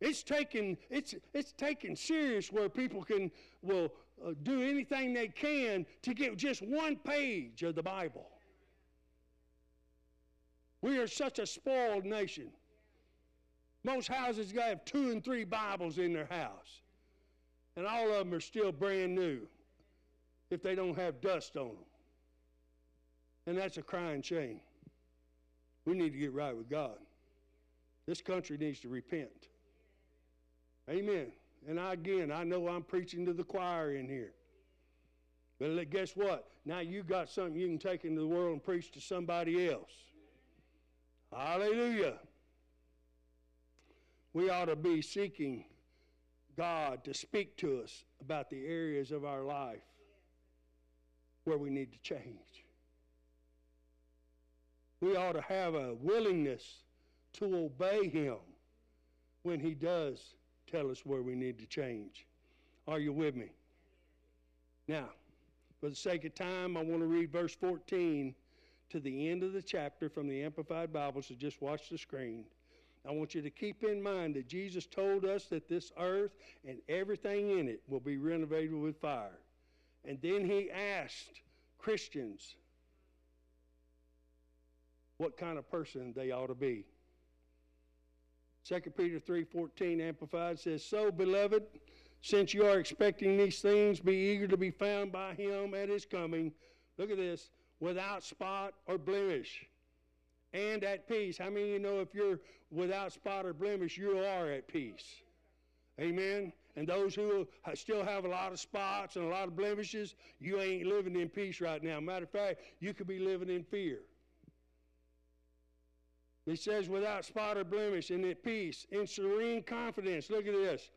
It's taken, it's, it's taken serious where people can, will uh, do anything they can to get just one page of the Bible. We are such a spoiled nation. Most houses have two and three Bibles in their house and all of them are still brand new if they don't have dust on them. And that's a crying shame. We need to get right with God. This country needs to repent. Amen. And I, again, I know I'm preaching to the choir in here. But guess what? Now you got something you can take into the world and preach to somebody else. Hallelujah. We ought to be seeking God to speak to us about the areas of our life where we need to change. We ought to have a willingness to obey Him when He does tell us where we need to change. Are you with me? Now, for the sake of time, I want to read verse 14 to the end of the chapter from the Amplified Bible, so just watch the screen. I want you to keep in mind that Jesus told us that this earth and everything in it will be renovated with fire. And then he asked Christians what kind of person they ought to be. 2 Peter 3:14 amplified says, "So beloved, since you are expecting these things, be eager to be found by him at his coming." Look at this, without spot or blemish, and at peace. How many of you know if you're without spot or blemish, you are at peace? Amen. And those who still have a lot of spots and a lot of blemishes, you ain't living in peace right now. Matter of fact, you could be living in fear. He says, without spot or blemish, and at peace, in serene confidence. Look at this.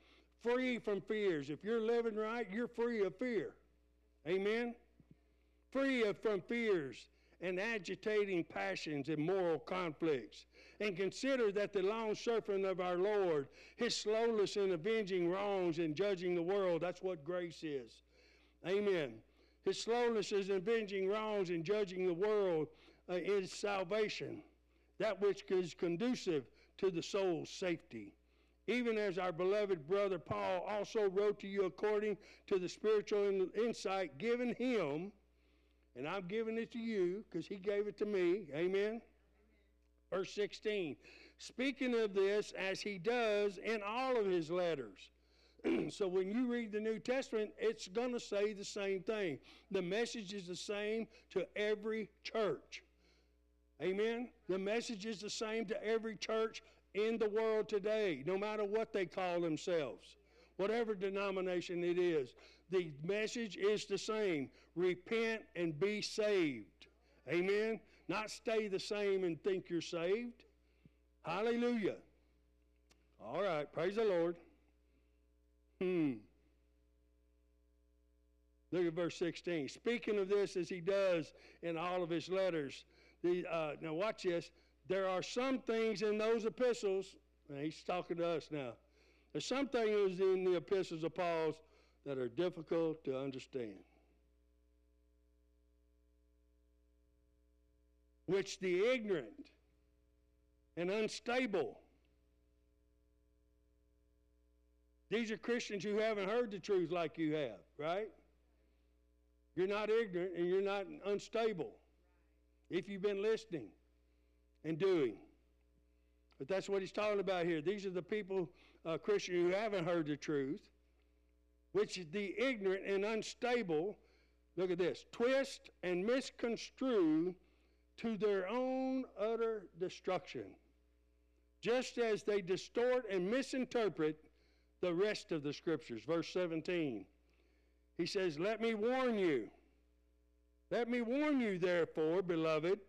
Free from fears. If you're living right, you're free of fear. Amen? Free of, from fears and agitating passions and moral conflicts. And consider that the long suffering of our Lord, his slowness in avenging wrongs and judging the world, that's what grace is. Amen. His slowness in avenging wrongs and judging the world uh, is salvation that which is conducive to the soul's safety. Even as our beloved brother Paul also wrote to you according to the spiritual insight given him, and I'm giving it to you because he gave it to me. Amen. Verse 16. Speaking of this as he does in all of his letters. *clears throat* so when you read the New Testament, it's going to say the same thing. The message is the same to every church. Amen? The message is the same to every church in the world today, no matter what they call themselves, whatever denomination it is. The message is the same repent and be saved. Amen? Not stay the same and think you're saved. Hallelujah. All right, praise the Lord. Hmm. Look at verse 16. Speaking of this as he does in all of his letters, the, uh, now, watch this. There are some things in those epistles, and he's talking to us now. There's some things in the epistles of Paul's that are difficult to understand. Which the ignorant and unstable, these are Christians who haven't heard the truth like you have, right? You're not ignorant and you're not unstable if you've been listening and doing. But that's what he's talking about here. These are the people, uh, Christians, who haven't heard the truth, which is the ignorant and unstable, look at this, twist and misconstrue to their own utter destruction, just as they distort and misinterpret the rest of the scriptures. Verse 17, he says, Let me warn you let me warn you, therefore, beloved,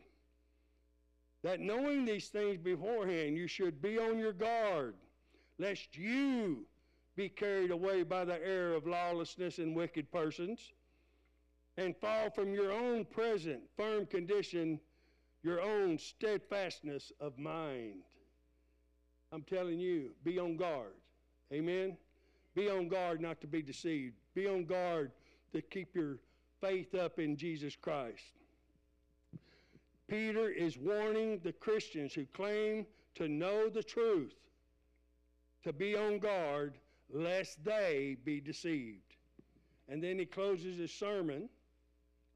that knowing these things beforehand, you should be on your guard, lest you be carried away by the error of lawlessness and wicked persons, and fall from your own present firm condition, your own steadfastness of mind. I'm telling you, be on guard. Amen? Be on guard not to be deceived. Be on guard to keep your faith up in Jesus Christ. Peter is warning the Christians who claim to know the truth to be on guard lest they be deceived. And then he closes his sermon.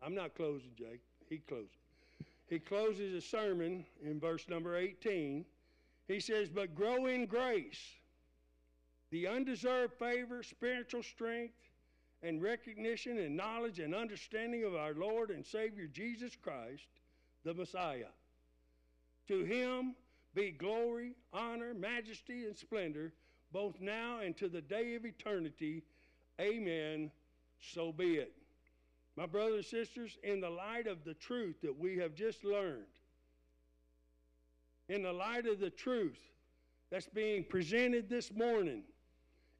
I'm not closing, Jake. He closes. He closes his sermon in verse number 18. He says, But grow in grace, the undeserved favor, spiritual strength, and recognition and knowledge and understanding of our Lord and Savior Jesus Christ, the Messiah. To him be glory, honor, majesty, and splendor, both now and to the day of eternity. Amen. So be it. My brothers and sisters, in the light of the truth that we have just learned, in the light of the truth that's being presented this morning,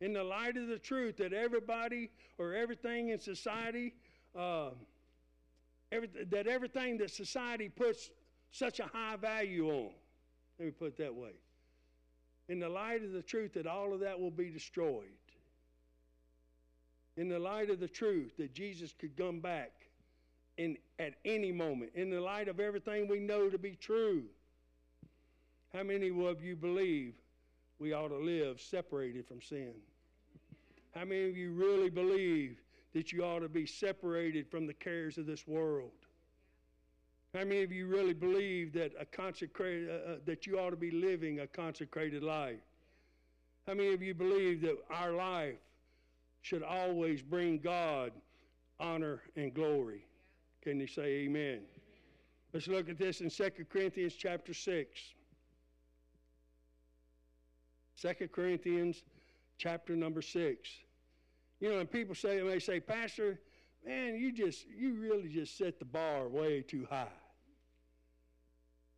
in the light of the truth that everybody or everything in society, uh, every, that everything that society puts such a high value on. Let me put it that way. In the light of the truth that all of that will be destroyed. In the light of the truth that Jesus could come back in, at any moment. In the light of everything we know to be true. How many of you believe we ought to live separated from sin? How many of you really believe that you ought to be separated from the cares of this world? How many of you really believe that a consecrated uh, uh, that you ought to be living a consecrated life? How many of you believe that our life should always bring God honor and glory? Can you say amen? Let's look at this in 2 Corinthians chapter 6. 2 Corinthians chapter number 6. You know, and people say, they say, Pastor, man, you just, you really just set the bar way too high.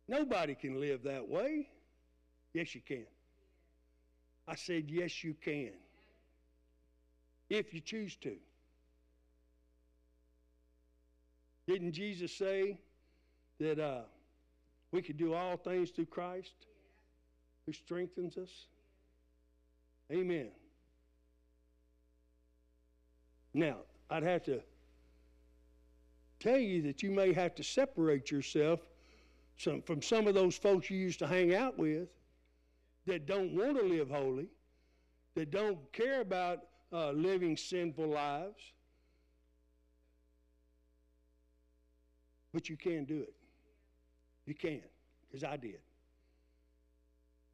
Nobody can live that way. Yes, you can. I said, yes, you can. If you choose to. Didn't Jesus say that uh, we could do all things through Christ who strengthens us? Amen. Now, I'd have to tell you that you may have to separate yourself some, from some of those folks you used to hang out with that don't want to live holy, that don't care about uh, living sinful lives. But you can do it. You can, because I did.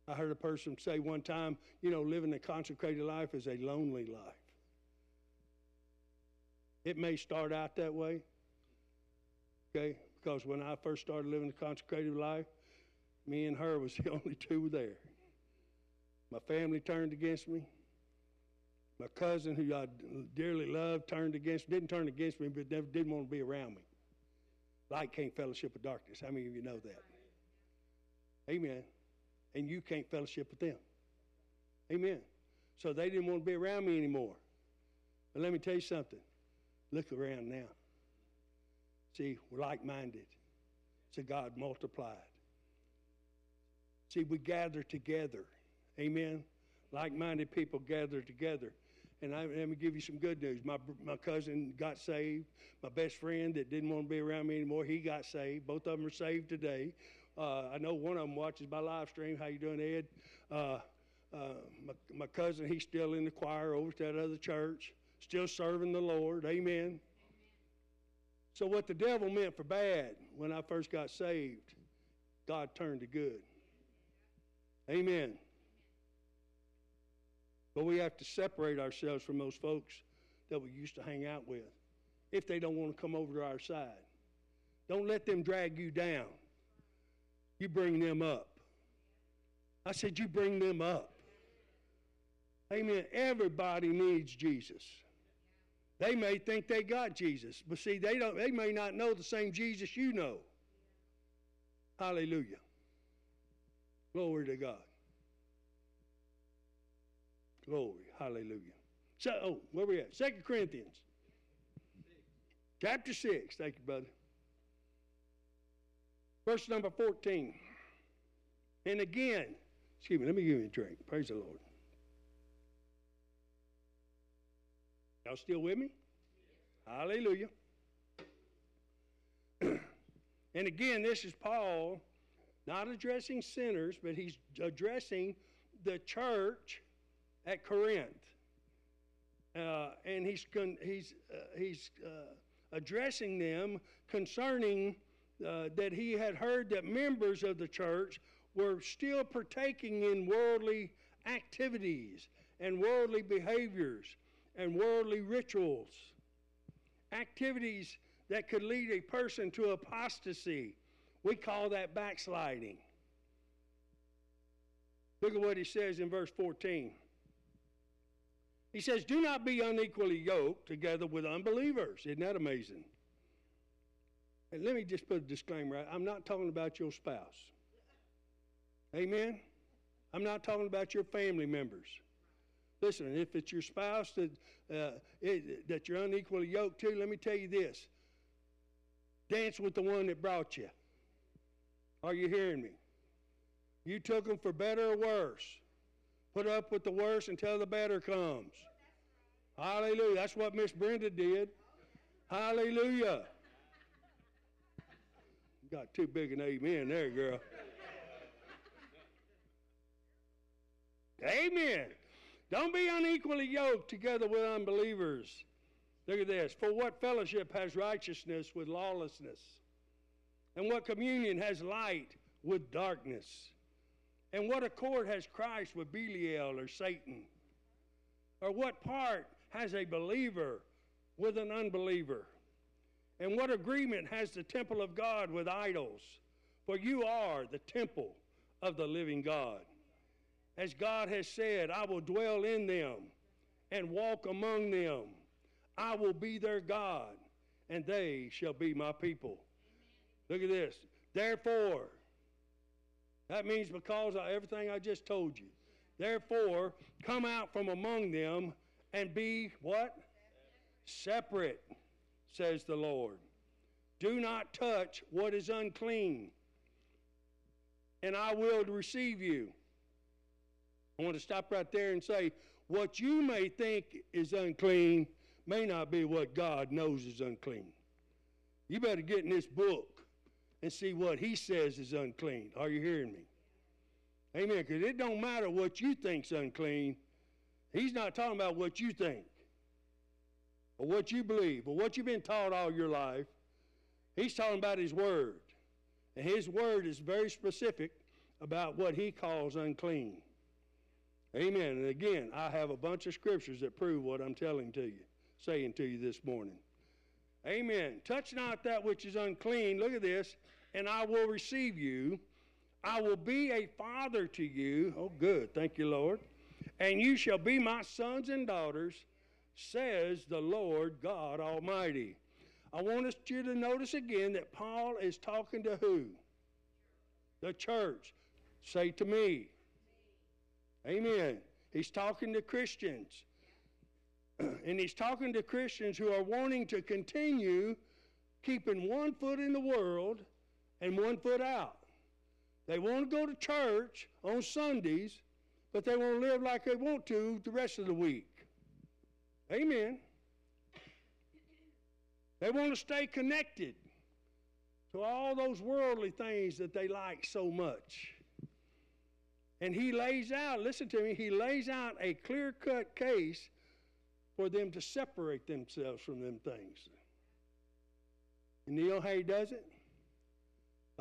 I heard a person say one time, you know, living a consecrated life is a lonely life. It may start out that way, okay? Because when I first started living a consecrated life, me and her was *laughs* the only two there. My family turned against me. My cousin, who I dearly loved, turned against didn't turn against me, but never didn't want to be around me. Light can't fellowship with darkness. How many of you know that? Amen. And you can't fellowship with them. Amen. So they didn't want to be around me anymore. But let me tell you something. Look around now. See, we're like minded. So God multiplied. See, we gather together. Amen. Like minded people gather together. And I, let me give you some good news. My, my cousin got saved. My best friend that didn't want to be around me anymore, he got saved. Both of them are saved today. Uh, I know one of them watches my live stream. How you doing, Ed? Uh, uh, my, my cousin, he's still in the choir over at that other church still serving the Lord. Amen. So, what the devil meant for bad when I first got saved, God turned to good. Amen. But we have to separate ourselves from those folks that we used to hang out with if they don't want to come over to our side. Don't let them drag you down. You bring them up. I said, You bring them up. Amen. Everybody needs Jesus. They may think they got Jesus, but see, they don't. They may not know the same Jesus you know. Hallelujah. Glory to God. Glory. Hallelujah. So, oh, where we at? Second Corinthians. Chapter 6. Thank you, brother. Verse number 14. And again, excuse me, let me give you a drink. Praise the Lord. Y'all still with me? Hallelujah. *clears throat* and again, this is Paul not addressing sinners, but he's addressing the church at Corinth. Uh, and he's, con- he's, uh, he's uh, addressing them concerning uh, that he had heard that members of the church were still partaking in worldly activities and worldly behaviors and worldly rituals, activities that could lead a person to apostasy. We call that backsliding. Look at what he says in verse 14. He says, Do not be unequally yoked together with unbelievers. Isn't that amazing? And let me just put a disclaimer I'm not talking about your spouse. Amen? I'm not talking about your family members. Listen, if it's your spouse that, uh, it, that you're unequally yoked to, let me tell you this dance with the one that brought you. Are you hearing me? You took them for better or worse. Put up with the worst until the better comes. Hallelujah. That's what Miss Brenda did. Hallelujah. Got too big an amen there, girl. amen. Don't be unequally yoked together with unbelievers. Look at this. For what fellowship has righteousness with lawlessness? And what communion has light with darkness? And what accord has Christ with Belial or Satan? Or what part has a believer with an unbeliever? And what agreement has the temple of God with idols? For you are the temple of the living God. As God has said, I will dwell in them and walk among them. I will be their God, and they shall be my people. Look at this. Therefore, that means because of everything I just told you. Therefore, come out from among them and be what? Separate, says the Lord. Do not touch what is unclean, and I will receive you. I want to stop right there and say, what you may think is unclean may not be what God knows is unclean. You better get in this book and see what he says is unclean. Are you hearing me? Amen. Because it don't matter what you think's unclean. He's not talking about what you think or what you believe or what you've been taught all your life. He's talking about his word. And his word is very specific about what he calls unclean. Amen. And again, I have a bunch of scriptures that prove what I'm telling to you, saying to you this morning. Amen. Touch not that which is unclean. Look at this. And I will receive you. I will be a father to you. Oh, good. Thank you, Lord. And you shall be my sons and daughters, says the Lord God Almighty. I want you to notice again that Paul is talking to who? The church. Say to me. Amen. He's talking to Christians. *clears throat* and he's talking to Christians who are wanting to continue keeping one foot in the world and one foot out. They want to go to church on Sundays, but they want to live like they want to the rest of the week. Amen. They want to stay connected to all those worldly things that they like so much. And he lays out, listen to me, he lays out a clear cut case for them to separate themselves from them things. And he does it?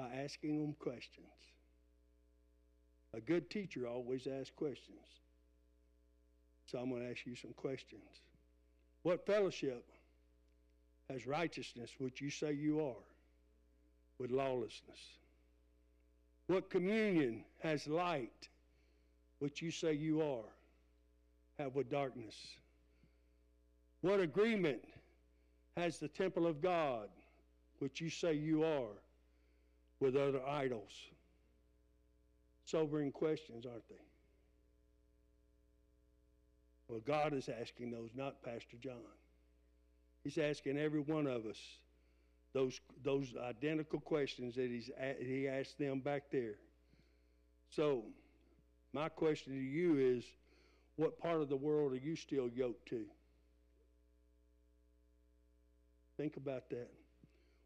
By asking them questions. A good teacher always asks questions. So I'm going to ask you some questions. What fellowship has righteousness, which you say you are, with lawlessness? What communion has light, which you say you are, have with darkness? What agreement has the temple of God, which you say you are, with other idols? Sobering questions, aren't they? Well, God is asking those, not Pastor John. He's asking every one of us those, those identical questions that he's, he asked them back there. So, my question to you is what part of the world are you still yoked to? Think about that.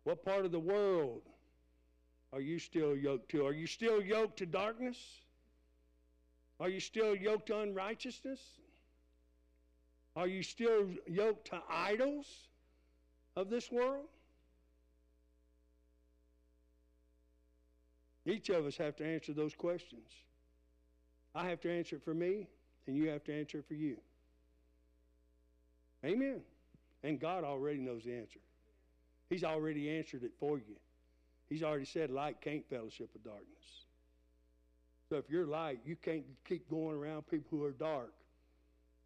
What part of the world are you still yoked to? Are you still yoked to darkness? Are you still yoked to unrighteousness? Are you still yoked to idols of this world? Each of us have to answer those questions. I have to answer it for me, and you have to answer it for you. Amen. And God already knows the answer. He's already answered it for you. He's already said light can't fellowship with darkness. So if you're light, you can't keep going around people who are dark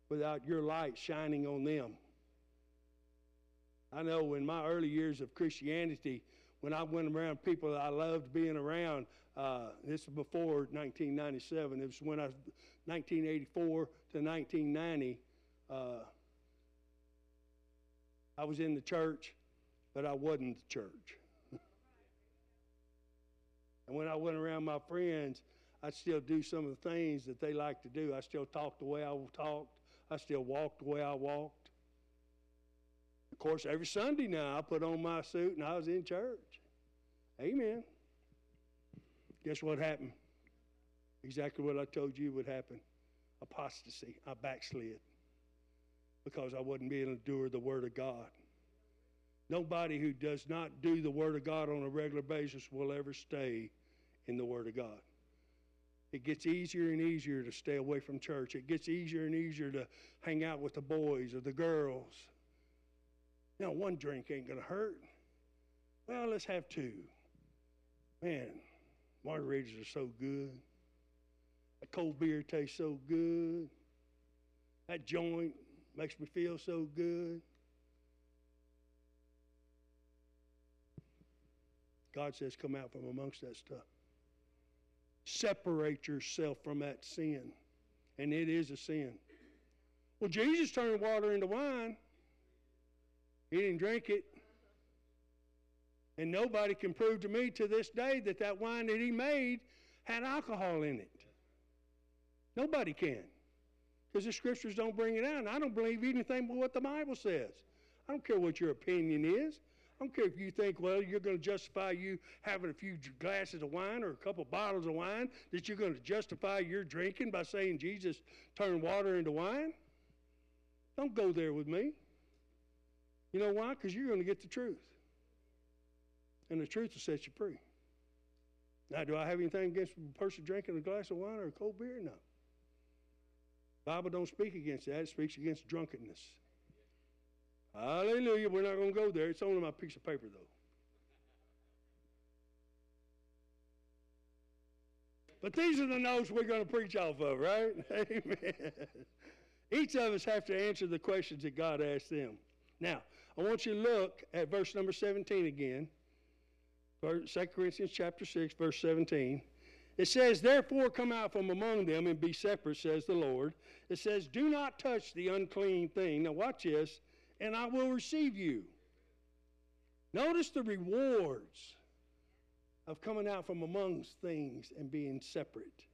without your light shining on them. I know in my early years of Christianity, when I went around people that I loved being around, uh, this was before 1997. It was when I was 1984 to 1990. Uh, I was in the church, but I wasn't the church. And when I went around my friends, I still do some of the things that they like to do. I still talk the way I talked. I still walk the way I walked. Of course, every Sunday now I put on my suit and I was in church. Amen. Guess what happened? Exactly what I told you would happen apostasy. I backslid because I wasn't being doer of the Word of God. Nobody who does not do the Word of God on a regular basis will ever stay in the Word of God. It gets easier and easier to stay away from church. It gets easier and easier to hang out with the boys or the girls. Now, one drink ain't going to hurt. Well, let's have two. Man, margaritas are so good. A cold beer tastes so good. That joint makes me feel so good. God says, come out from amongst that stuff. Separate yourself from that sin. And it is a sin. Well, Jesus turned water into wine. He didn't drink it. And nobody can prove to me to this day that that wine that he made had alcohol in it. Nobody can. Because the scriptures don't bring it out. And I don't believe anything but what the Bible says. I don't care what your opinion is. I don't care if you think, well, you're going to justify you having a few glasses of wine or a couple bottles of wine, that you're going to justify your drinking by saying Jesus turned water into wine. Don't go there with me. You know why? Because you're going to get the truth. And the truth will set you free. Now, do I have anything against a person drinking a glass of wine or a cold beer? No. Bible don't speak against that. It speaks against drunkenness. Hallelujah. We're not going to go there. It's only my piece of paper, though. But these are the notes we're going to preach off of, right? *laughs* Amen. Each of us have to answer the questions that God asked them. Now, I want you to look at verse number 17 again. 2 Corinthians chapter 6, verse 17. It says, Therefore come out from among them and be separate, says the Lord. It says, Do not touch the unclean thing. Now watch this and I will receive you. Notice the rewards of coming out from amongst things and being separate.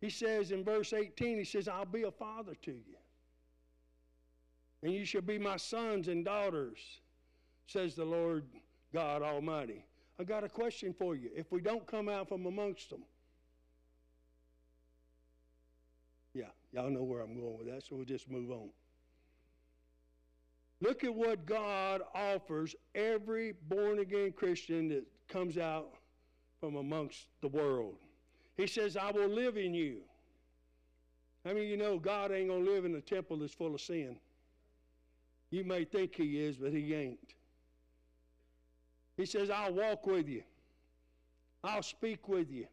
He says in verse 18, he says, I'll be a father to you. And you shall be my sons and daughters, says the Lord God Almighty. I've got a question for you. If we don't come out from amongst them, yeah, y'all know where I'm going with that, so we'll just move on. Look at what God offers every born again Christian that comes out from amongst the world. He says, I will live in you. I mean, you know, God ain't going to live in a temple that's full of sin. You may think He is, but He ain't. He says, I'll walk with you, I'll speak with you,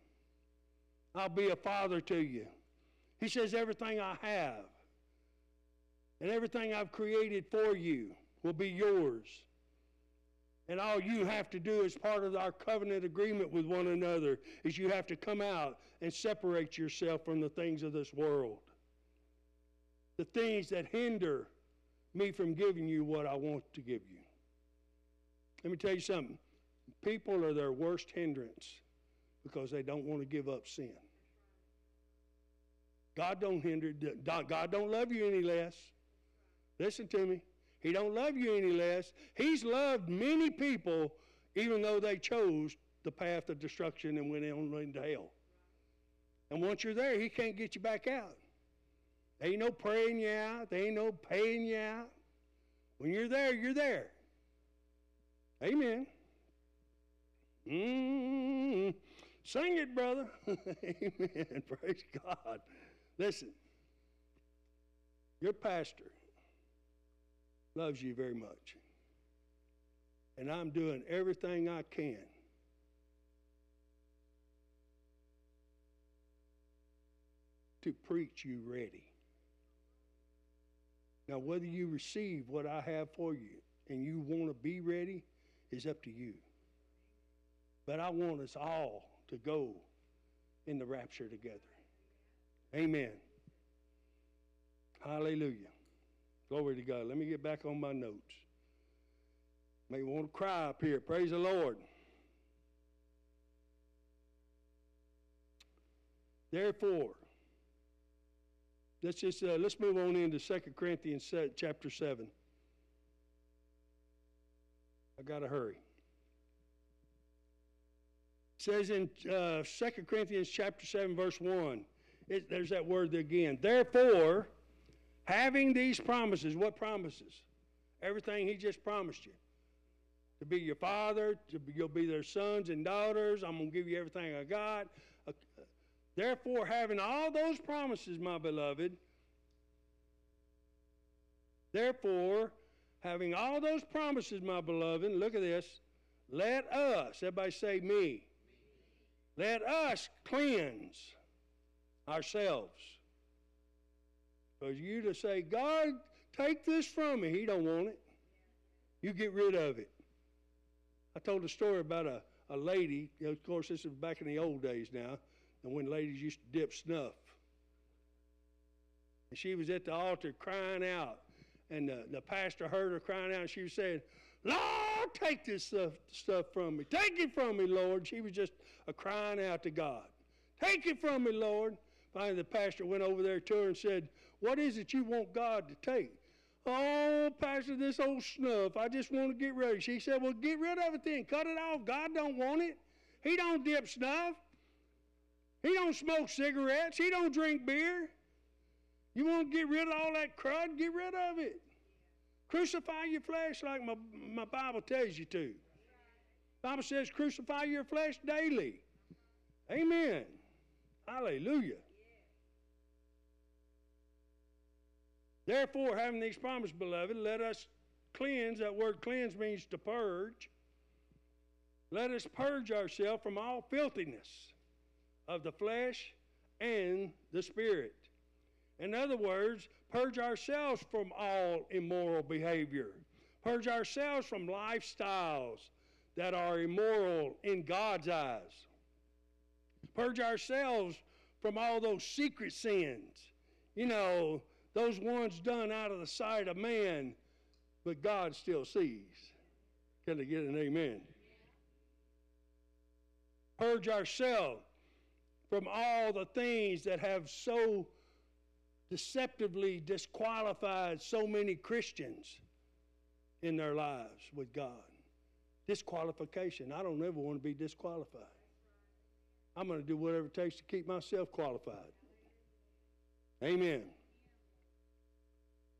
I'll be a father to you. He says, everything I have and everything I've created for you will be yours. And all you have to do as part of our covenant agreement with one another is you have to come out and separate yourself from the things of this world. The things that hinder me from giving you what I want to give you. Let me tell you something. People are their worst hindrance because they don't want to give up sin. God don't hinder God don't love you any less. Listen to me. He don't love you any less. He's loved many people even though they chose the path of destruction and went on into hell. And once you're there, he can't get you back out. There ain't no praying you out. There ain't no paying you out. When you're there, you're there. Amen. Mm-hmm. Sing it, brother. *laughs* Amen. *laughs* Praise God. Listen, your pastor loves you very much. And I'm doing everything I can to preach you ready. Now, whether you receive what I have for you and you want to be ready is up to you. But I want us all to go in the rapture together. Amen. Hallelujah. Glory to God. Let me get back on my notes. May want to cry up here. Praise the Lord. Therefore, let's just uh, let's move on into 2 Corinthians chapter 7. I got to hurry. It says in uh, 2 Corinthians chapter 7 verse 1. It, there's that word again. Therefore, having these promises, what promises? Everything he just promised you. To be your father, to be, you'll be their sons and daughters. I'm going to give you everything I got. Uh, therefore, having all those promises, my beloved, therefore, having all those promises, my beloved, look at this. Let us, everybody say me. Let us cleanse ourselves. For you to say, God, take this from me, He don't want it. You get rid of it. I told a story about a, a lady, of course this is back in the old days now, and when ladies used to dip snuff. And she was at the altar crying out, and the, the pastor heard her crying out, and she was saying, Lord, take this stuff, stuff from me. Take it from me, Lord. She was just a crying out to God. Take it from me, Lord. Finally, the pastor went over there to her and said, What is it you want God to take? Oh, Pastor, this old snuff. I just want to get rid of it. She said, Well, get rid of it then. Cut it off. God don't want it. He don't dip snuff. He don't smoke cigarettes. He don't drink beer. You want to get rid of all that crud? Get rid of it. Crucify your flesh like my, my Bible tells you to. Bible says crucify your flesh daily. Amen. Hallelujah. Therefore, having these promises, beloved, let us cleanse. That word cleanse means to purge. Let us purge ourselves from all filthiness of the flesh and the spirit. In other words, purge ourselves from all immoral behavior. Purge ourselves from lifestyles that are immoral in God's eyes. Purge ourselves from all those secret sins. You know, those ones done out of the sight of man, but God still sees. Can I get an amen? Purge ourselves from all the things that have so deceptively disqualified so many Christians in their lives with God. Disqualification. I don't ever want to be disqualified. I'm going to do whatever it takes to keep myself qualified. Amen.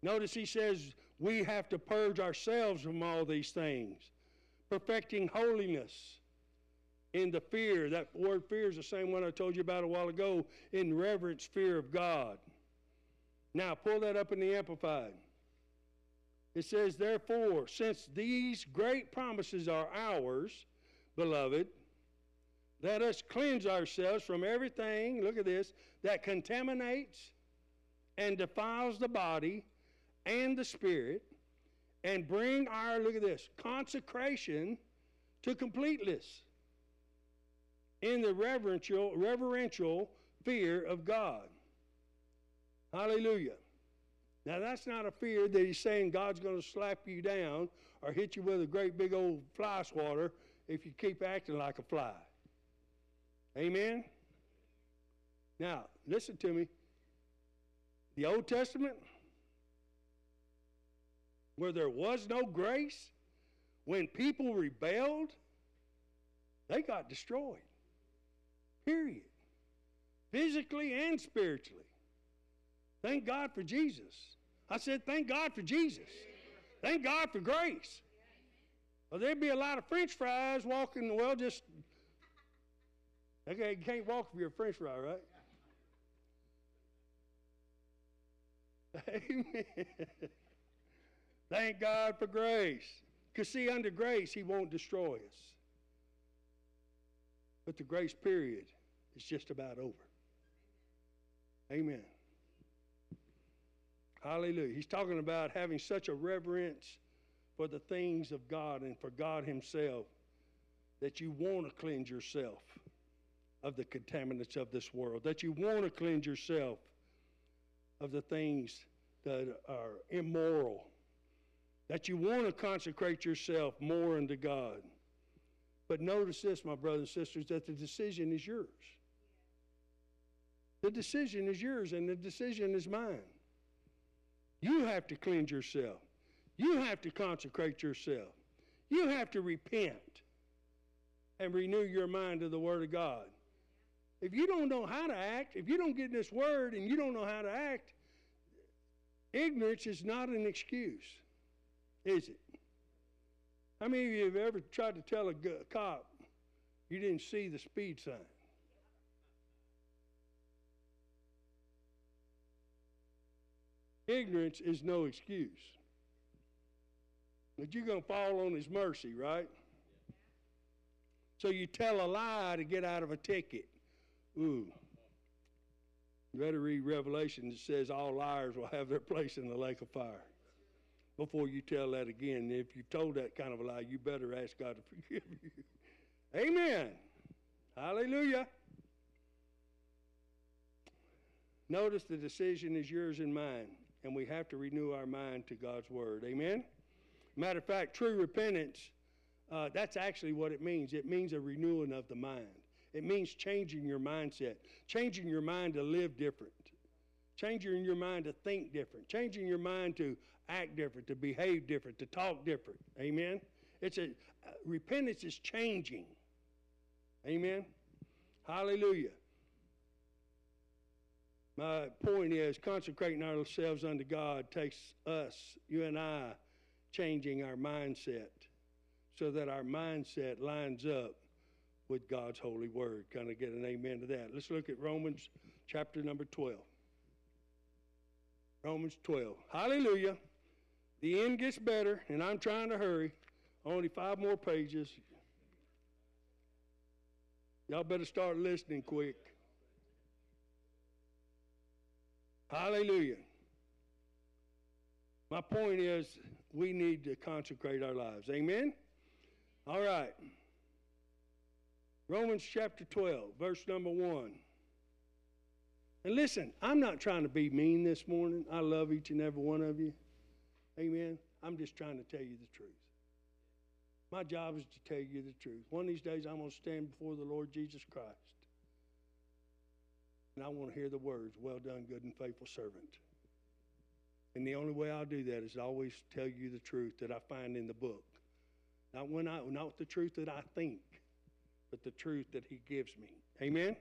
Notice he says we have to purge ourselves from all these things, perfecting holiness in the fear. That word fear is the same one I told you about a while ago in reverence, fear of God. Now, pull that up in the Amplified. It says, Therefore, since these great promises are ours, beloved, let us cleanse ourselves from everything, look at this, that contaminates and defiles the body and the spirit, and bring our, look at this, consecration to completeness in the reverential, reverential fear of God. Hallelujah. Now, that's not a fear that he's saying God's going to slap you down or hit you with a great big old fly swatter if you keep acting like a fly. Amen? Now, listen to me. The Old Testament, where there was no grace, when people rebelled, they got destroyed. Period. Physically and spiritually. Thank God for Jesus. I said, thank God for Jesus. Thank God for grace. Well, there'd be a lot of French fries walking, well, just, okay, you can't walk if you're a French fry, right? *laughs* Amen. Thank God for grace. Because, see, under grace, He won't destroy us. But the grace period is just about over. Amen. Hallelujah. He's talking about having such a reverence for the things of God and for God Himself that you want to cleanse yourself of the contaminants of this world, that you want to cleanse yourself of the things that are immoral, that you want to consecrate yourself more unto God. But notice this, my brothers and sisters, that the decision is yours. The decision is yours and the decision is mine. You have to cleanse yourself. You have to consecrate yourself. You have to repent and renew your mind to the Word of God. If you don't know how to act, if you don't get this Word and you don't know how to act, ignorance is not an excuse, is it? How many of you have ever tried to tell a cop you didn't see the speed sign? Ignorance is no excuse. But you're going to fall on his mercy, right? So you tell a lie to get out of a ticket. Ooh. You better read Revelation that says all liars will have their place in the lake of fire. Before you tell that again, if you told that kind of a lie, you better ask God to *laughs* forgive you. Amen. Hallelujah. Notice the decision is yours and mine, and we have to renew our mind to God's word. Amen. Matter of fact, true repentance, uh, that's actually what it means. It means a renewing of the mind. It means changing your mindset, changing your mind to live different, changing your mind to think different, changing your mind to act different, to behave different, to talk different. Amen. It's a uh, repentance is changing. Amen. Hallelujah. My point is consecrating ourselves unto God takes us, you and I, changing our mindset so that our mindset lines up with God's holy word. Kind of get an amen to that. Let's look at Romans chapter number 12. Romans 12. Hallelujah. The end gets better, and I'm trying to hurry. Only five more pages. Y'all better start listening quick. Hallelujah. My point is, we need to consecrate our lives. Amen? All right. Romans chapter 12, verse number 1. And listen, I'm not trying to be mean this morning. I love each and every one of you. Amen. I'm just trying to tell you the truth. My job is to tell you the truth. One of these days, I'm going to stand before the Lord Jesus Christ. And I want to hear the words, Well done, good and faithful servant. And the only way I'll do that is always tell you the truth that I find in the book. Not when I not the truth that I think, but the truth that he gives me. Amen.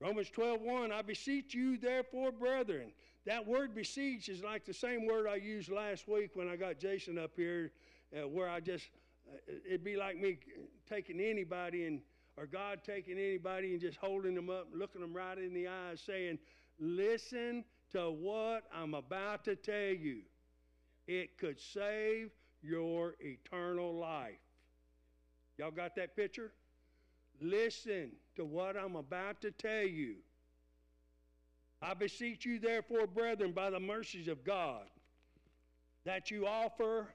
Romans 12, 1, I beseech you, therefore, brethren. That word beseech is like the same word I used last week when I got Jason up here, uh, where I just, uh, it'd be like me taking anybody and, or God taking anybody and just holding them up, looking them right in the eyes, saying, Listen to what I'm about to tell you. It could save your eternal life. Y'all got that picture? Listen to what I'm about to tell you. I beseech you, therefore, brethren, by the mercies of God, that you offer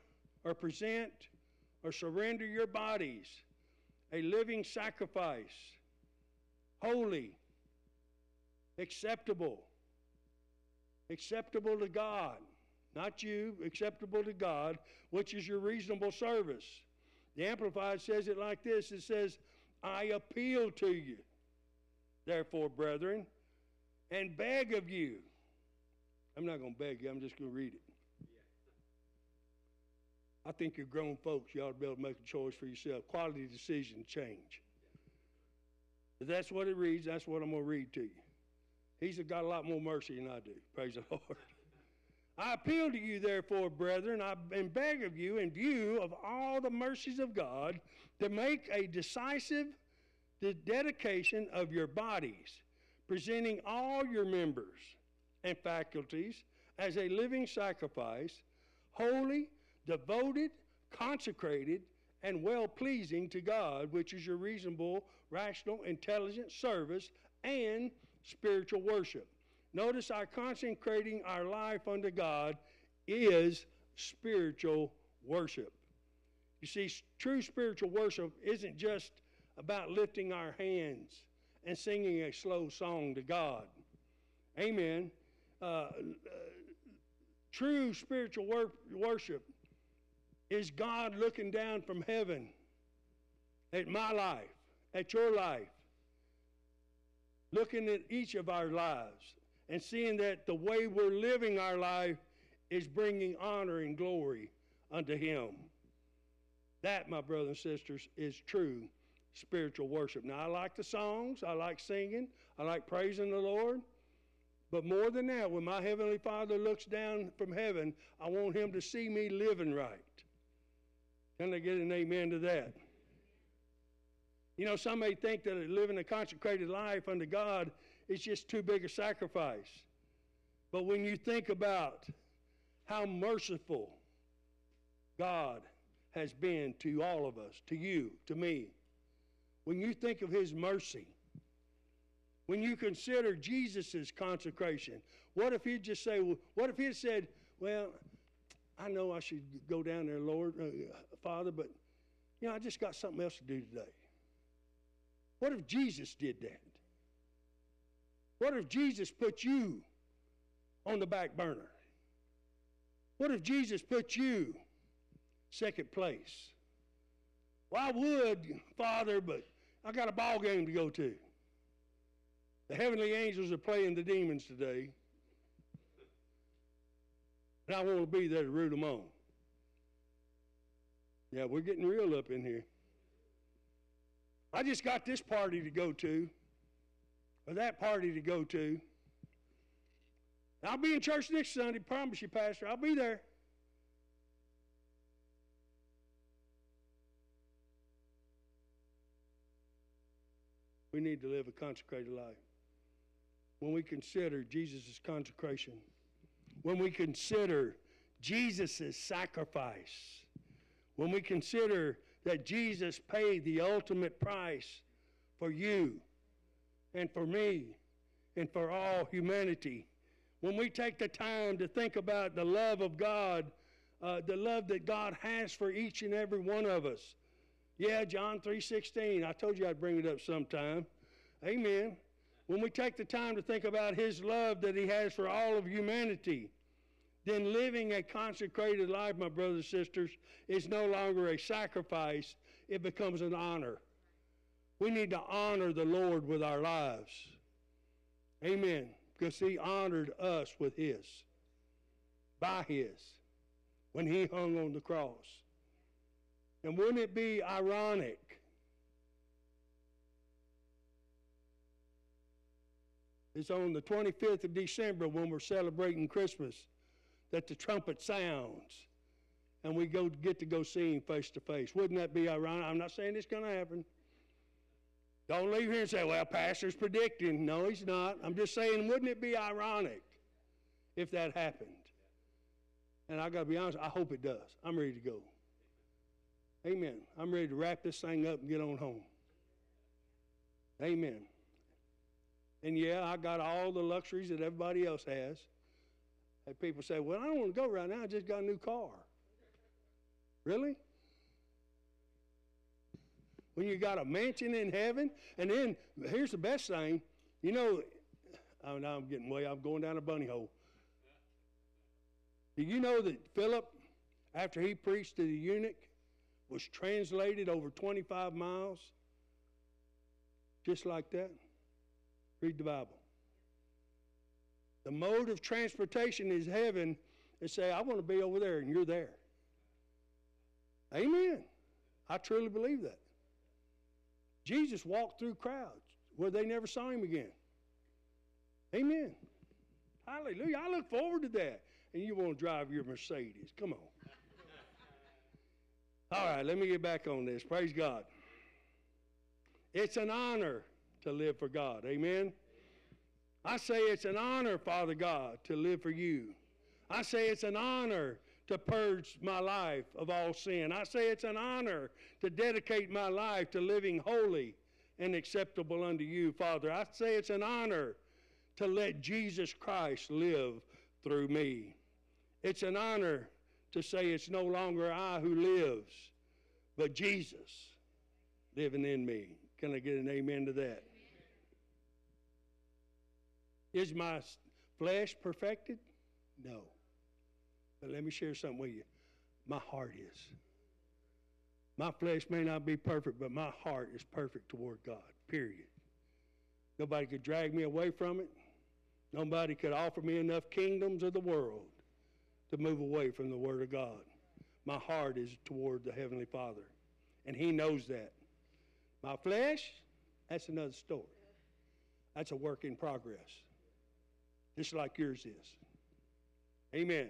or present or surrender your bodies a living sacrifice, holy, acceptable, acceptable to God, not you, acceptable to God, which is your reasonable service. The Amplified says it like this it says, I appeal to you, therefore, brethren, and beg of you. I'm not going to beg you, I'm just going to read it. I think you're grown folks. You ought to be able to make a choice for yourself. Quality decision change. If that's what it reads, that's what I'm going to read to you. He's got a lot more mercy than I do. Praise the Lord. I appeal to you, therefore, brethren, I, and beg of you, in view of all the mercies of God, to make a decisive dedication of your bodies, presenting all your members and faculties as a living sacrifice, holy, devoted, consecrated, and well pleasing to God, which is your reasonable, rational, intelligent service and spiritual worship. Notice our consecrating our life unto God is spiritual worship. You see, true spiritual worship isn't just about lifting our hands and singing a slow song to God. Amen. Uh, uh, true spiritual wor- worship is God looking down from heaven at my life, at your life, looking at each of our lives and seeing that the way we're living our life is bringing honor and glory unto Him. That, my brothers and sisters, is true spiritual worship. Now, I like the songs, I like singing, I like praising the Lord. But more than that, when my Heavenly Father looks down from heaven, I want Him to see me living right. Can I get an amen to that? You know, some may think that living a consecrated life unto God is just too big a sacrifice. But when you think about how merciful God has been to all of us, to you, to me, when you think of His mercy, when you consider Jesus' consecration, what if He'd just say, what if He'd said, well, I know I should go down there, Lord, uh, Father, but, you know, I just got something else to do today. What if Jesus did that? What if Jesus put you on the back burner? What if Jesus put you second place? Well, I would, Father, but I got a ball game to go to. The heavenly angels are playing the demons today. And I want to be there to root them on. Yeah, we're getting real up in here. I just got this party to go to, or that party to go to. I'll be in church next Sunday, promise you, Pastor. I'll be there. We need to live a consecrated life. When we consider Jesus' consecration, when we consider Jesus' sacrifice, when we consider that Jesus paid the ultimate price for you and for me and for all humanity, when we take the time to think about the love of God, uh, the love that God has for each and every one of us. Yeah, John 3:16. I told you I'd bring it up sometime. Amen. When we take the time to think about his love that he has for all of humanity, then living a consecrated life, my brothers and sisters, is no longer a sacrifice, it becomes an honor. We need to honor the Lord with our lives. Amen because he honored us with his, by his, when he hung on the cross. And wouldn't it be ironic? It's on the 25th of December when we're celebrating Christmas that the trumpet sounds and we go get to go see him face to face. Wouldn't that be ironic? I'm not saying it's going to happen. Don't leave here and say, well, Pastor's predicting. No, he's not. I'm just saying, wouldn't it be ironic if that happened? And I got to be honest, I hope it does. I'm ready to go. Amen. I'm ready to wrap this thing up and get on home. Amen. And yeah, I got all the luxuries that everybody else has. And people say, well, I don't want to go right now. I just got a new car. Really? when you got a mansion in heaven. And then here's the best thing, you know, oh, I'm getting way, I'm going down a bunny hole. Do you know that Philip, after he preached to the eunuch, was translated over 25 miles? Just like that? Read the Bible. The mode of transportation is heaven and say, I want to be over there, and you're there. Amen. I truly believe that. Jesus walked through crowds where they never saw him again. Amen. Hallelujah. I look forward to that. And you want to drive your Mercedes. Come on. All right, let me get back on this. Praise God. It's an honor to live for God. Amen. I say it's an honor, Father God, to live for you. I say it's an honor to purge my life of all sin. I say it's an honor to dedicate my life to living holy and acceptable unto you, Father. I say it's an honor to let Jesus Christ live through me. It's an honor to say it's no longer I who lives, but Jesus living in me. Can I get an amen to that? Is my flesh perfected? No. But let me share something with you. My heart is. My flesh may not be perfect, but my heart is perfect toward God, period. Nobody could drag me away from it. Nobody could offer me enough kingdoms of the world to move away from the Word of God. My heart is toward the Heavenly Father, and He knows that. My flesh, that's another story. That's a work in progress, just like yours is. Amen.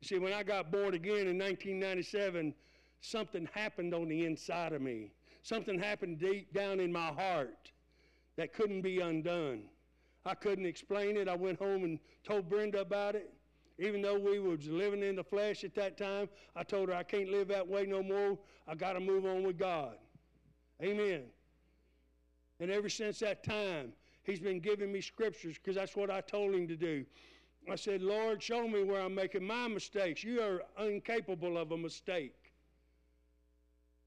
You see, when I got born again in 1997, something happened on the inside of me. Something happened deep down in my heart that couldn't be undone. I couldn't explain it. I went home and told Brenda about it. Even though we was living in the flesh at that time, I told her I can't live that way no more. I got to move on with God. Amen. And ever since that time, he's been giving me scriptures because that's what I told him to do. I said, Lord, show me where I'm making my mistakes. You are incapable of a mistake.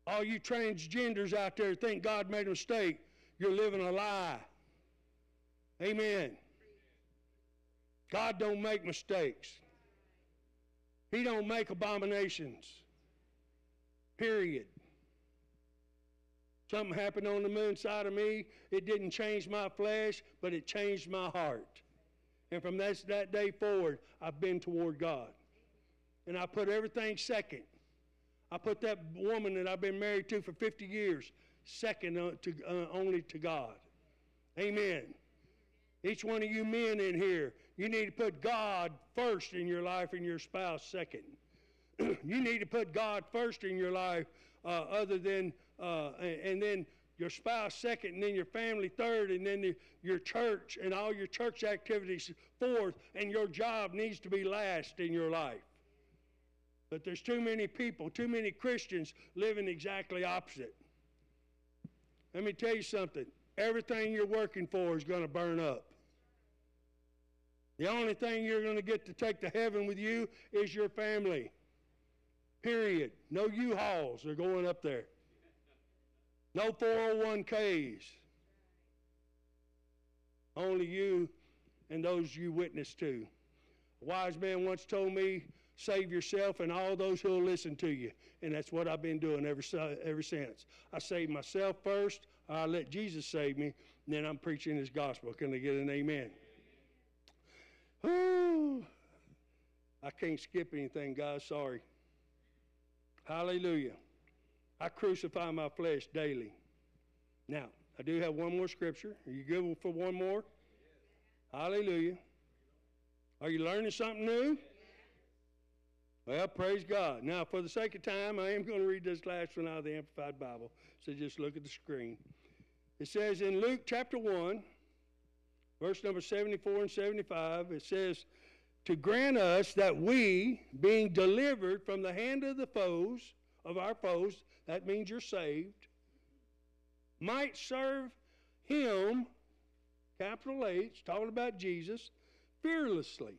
All you transgenders out there think God made a mistake, you're living a lie. Amen. God don't make mistakes. He don't make abominations. Period. Something happened on the moon side of me. It didn't change my flesh, but it changed my heart. And from that, that day forward, I've been toward God. And I put everything second. I put that woman that I've been married to for 50 years second uh, to, uh, only to God. Amen. Each one of you men in here, you need to put God first in your life and your spouse second. *clears throat* you need to put God first in your life, uh, other than, uh, and then your spouse second, and then your family third, and then the, your church and all your church activities fourth, and your job needs to be last in your life. But there's too many people, too many Christians living exactly opposite. Let me tell you something. Everything you're working for is going to burn up. The only thing you're going to get to take to heaven with you is your family. Period. No U-Hauls are going up there. No 401ks. Only you and those you witness to. A wise man once told me, save yourself and all those who will listen to you. And that's what I've been doing ever, ever since. I save myself first, I let Jesus save me, and then I'm preaching his gospel. Can I get an amen? I can't skip anything, guys. Sorry. Hallelujah. I crucify my flesh daily. Now, I do have one more scripture. Are you good for one more? Hallelujah. Are you learning something new? Well, praise God. Now, for the sake of time, I am going to read this last one out of the Amplified Bible. So just look at the screen. It says in Luke chapter 1, verse number 74 and 75, it says, To grant us that we, being delivered from the hand of the foes, of our foes, that means you're saved, might serve him, capital H, talking about Jesus, fearlessly.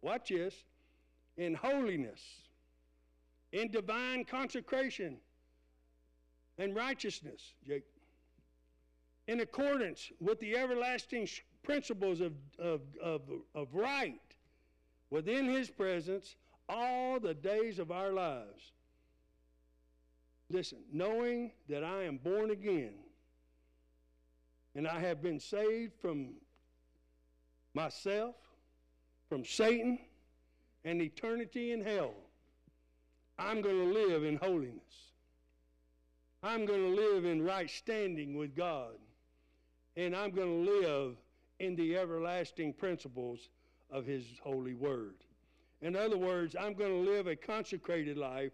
Watch this in holiness, in divine consecration and righteousness, Jake, in accordance with the everlasting principles of, of, of, of right within his presence all the days of our lives. Listen, knowing that I am born again and I have been saved from myself, from Satan, and eternity in hell, I'm going to live in holiness. I'm going to live in right standing with God. And I'm going to live in the everlasting principles of His holy word. In other words, I'm going to live a consecrated life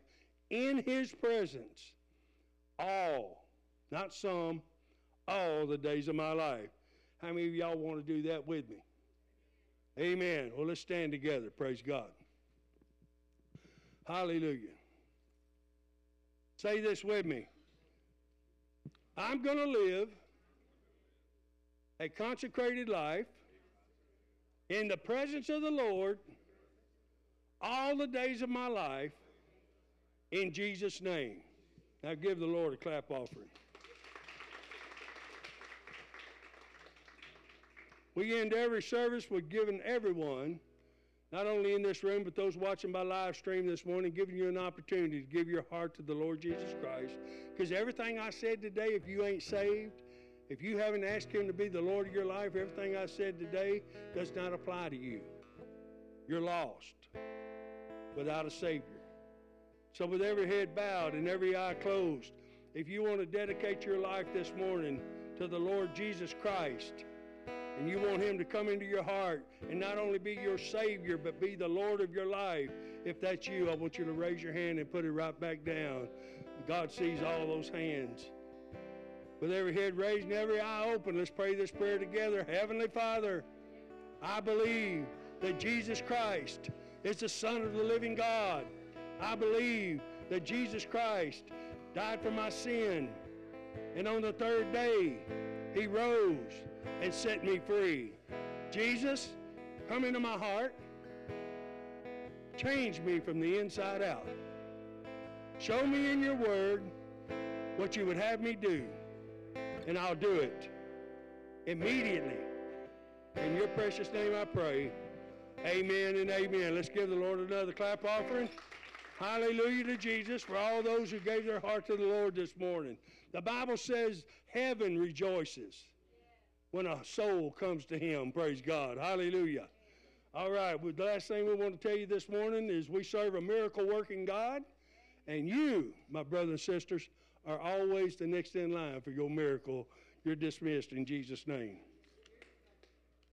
in His presence all, not some, all the days of my life. How many of y'all want to do that with me? Amen. Well, let's stand together. Praise God. Hallelujah. Say this with me. I'm going to live a consecrated life in the presence of the Lord all the days of my life in Jesus' name. Now give the Lord a clap offering. We end every service with giving everyone not only in this room, but those watching by live stream this morning, giving you an opportunity to give your heart to the Lord Jesus Christ. Because everything I said today, if you ain't saved, If you haven't asked Him to be the Lord of your life, everything I said today does not apply to you. You're lost without a Savior. So, with every head bowed and every eye closed, if you want to dedicate your life this morning to the Lord Jesus Christ, and you want Him to come into your heart and not only be your Savior, but be the Lord of your life, if that's you, I want you to raise your hand and put it right back down. God sees all those hands. With every head raised and every eye open, let's pray this prayer together. Heavenly Father, I believe that Jesus Christ is the Son of the living God. I believe that Jesus Christ died for my sin. And on the third day, he rose and set me free. Jesus, come into my heart. Change me from the inside out. Show me in your word what you would have me do, and I'll do it immediately. In your precious name I pray. Amen and amen. Let's give the Lord another clap offering. Hallelujah to Jesus for all those who gave their heart to the Lord this morning. The Bible says heaven rejoices when a soul comes to Him. Praise God. Hallelujah. All right, well, the last thing we want to tell you this morning is we serve a miracle working God, and you, my brothers and sisters, are always the next in line for your miracle. You're dismissed in Jesus' name.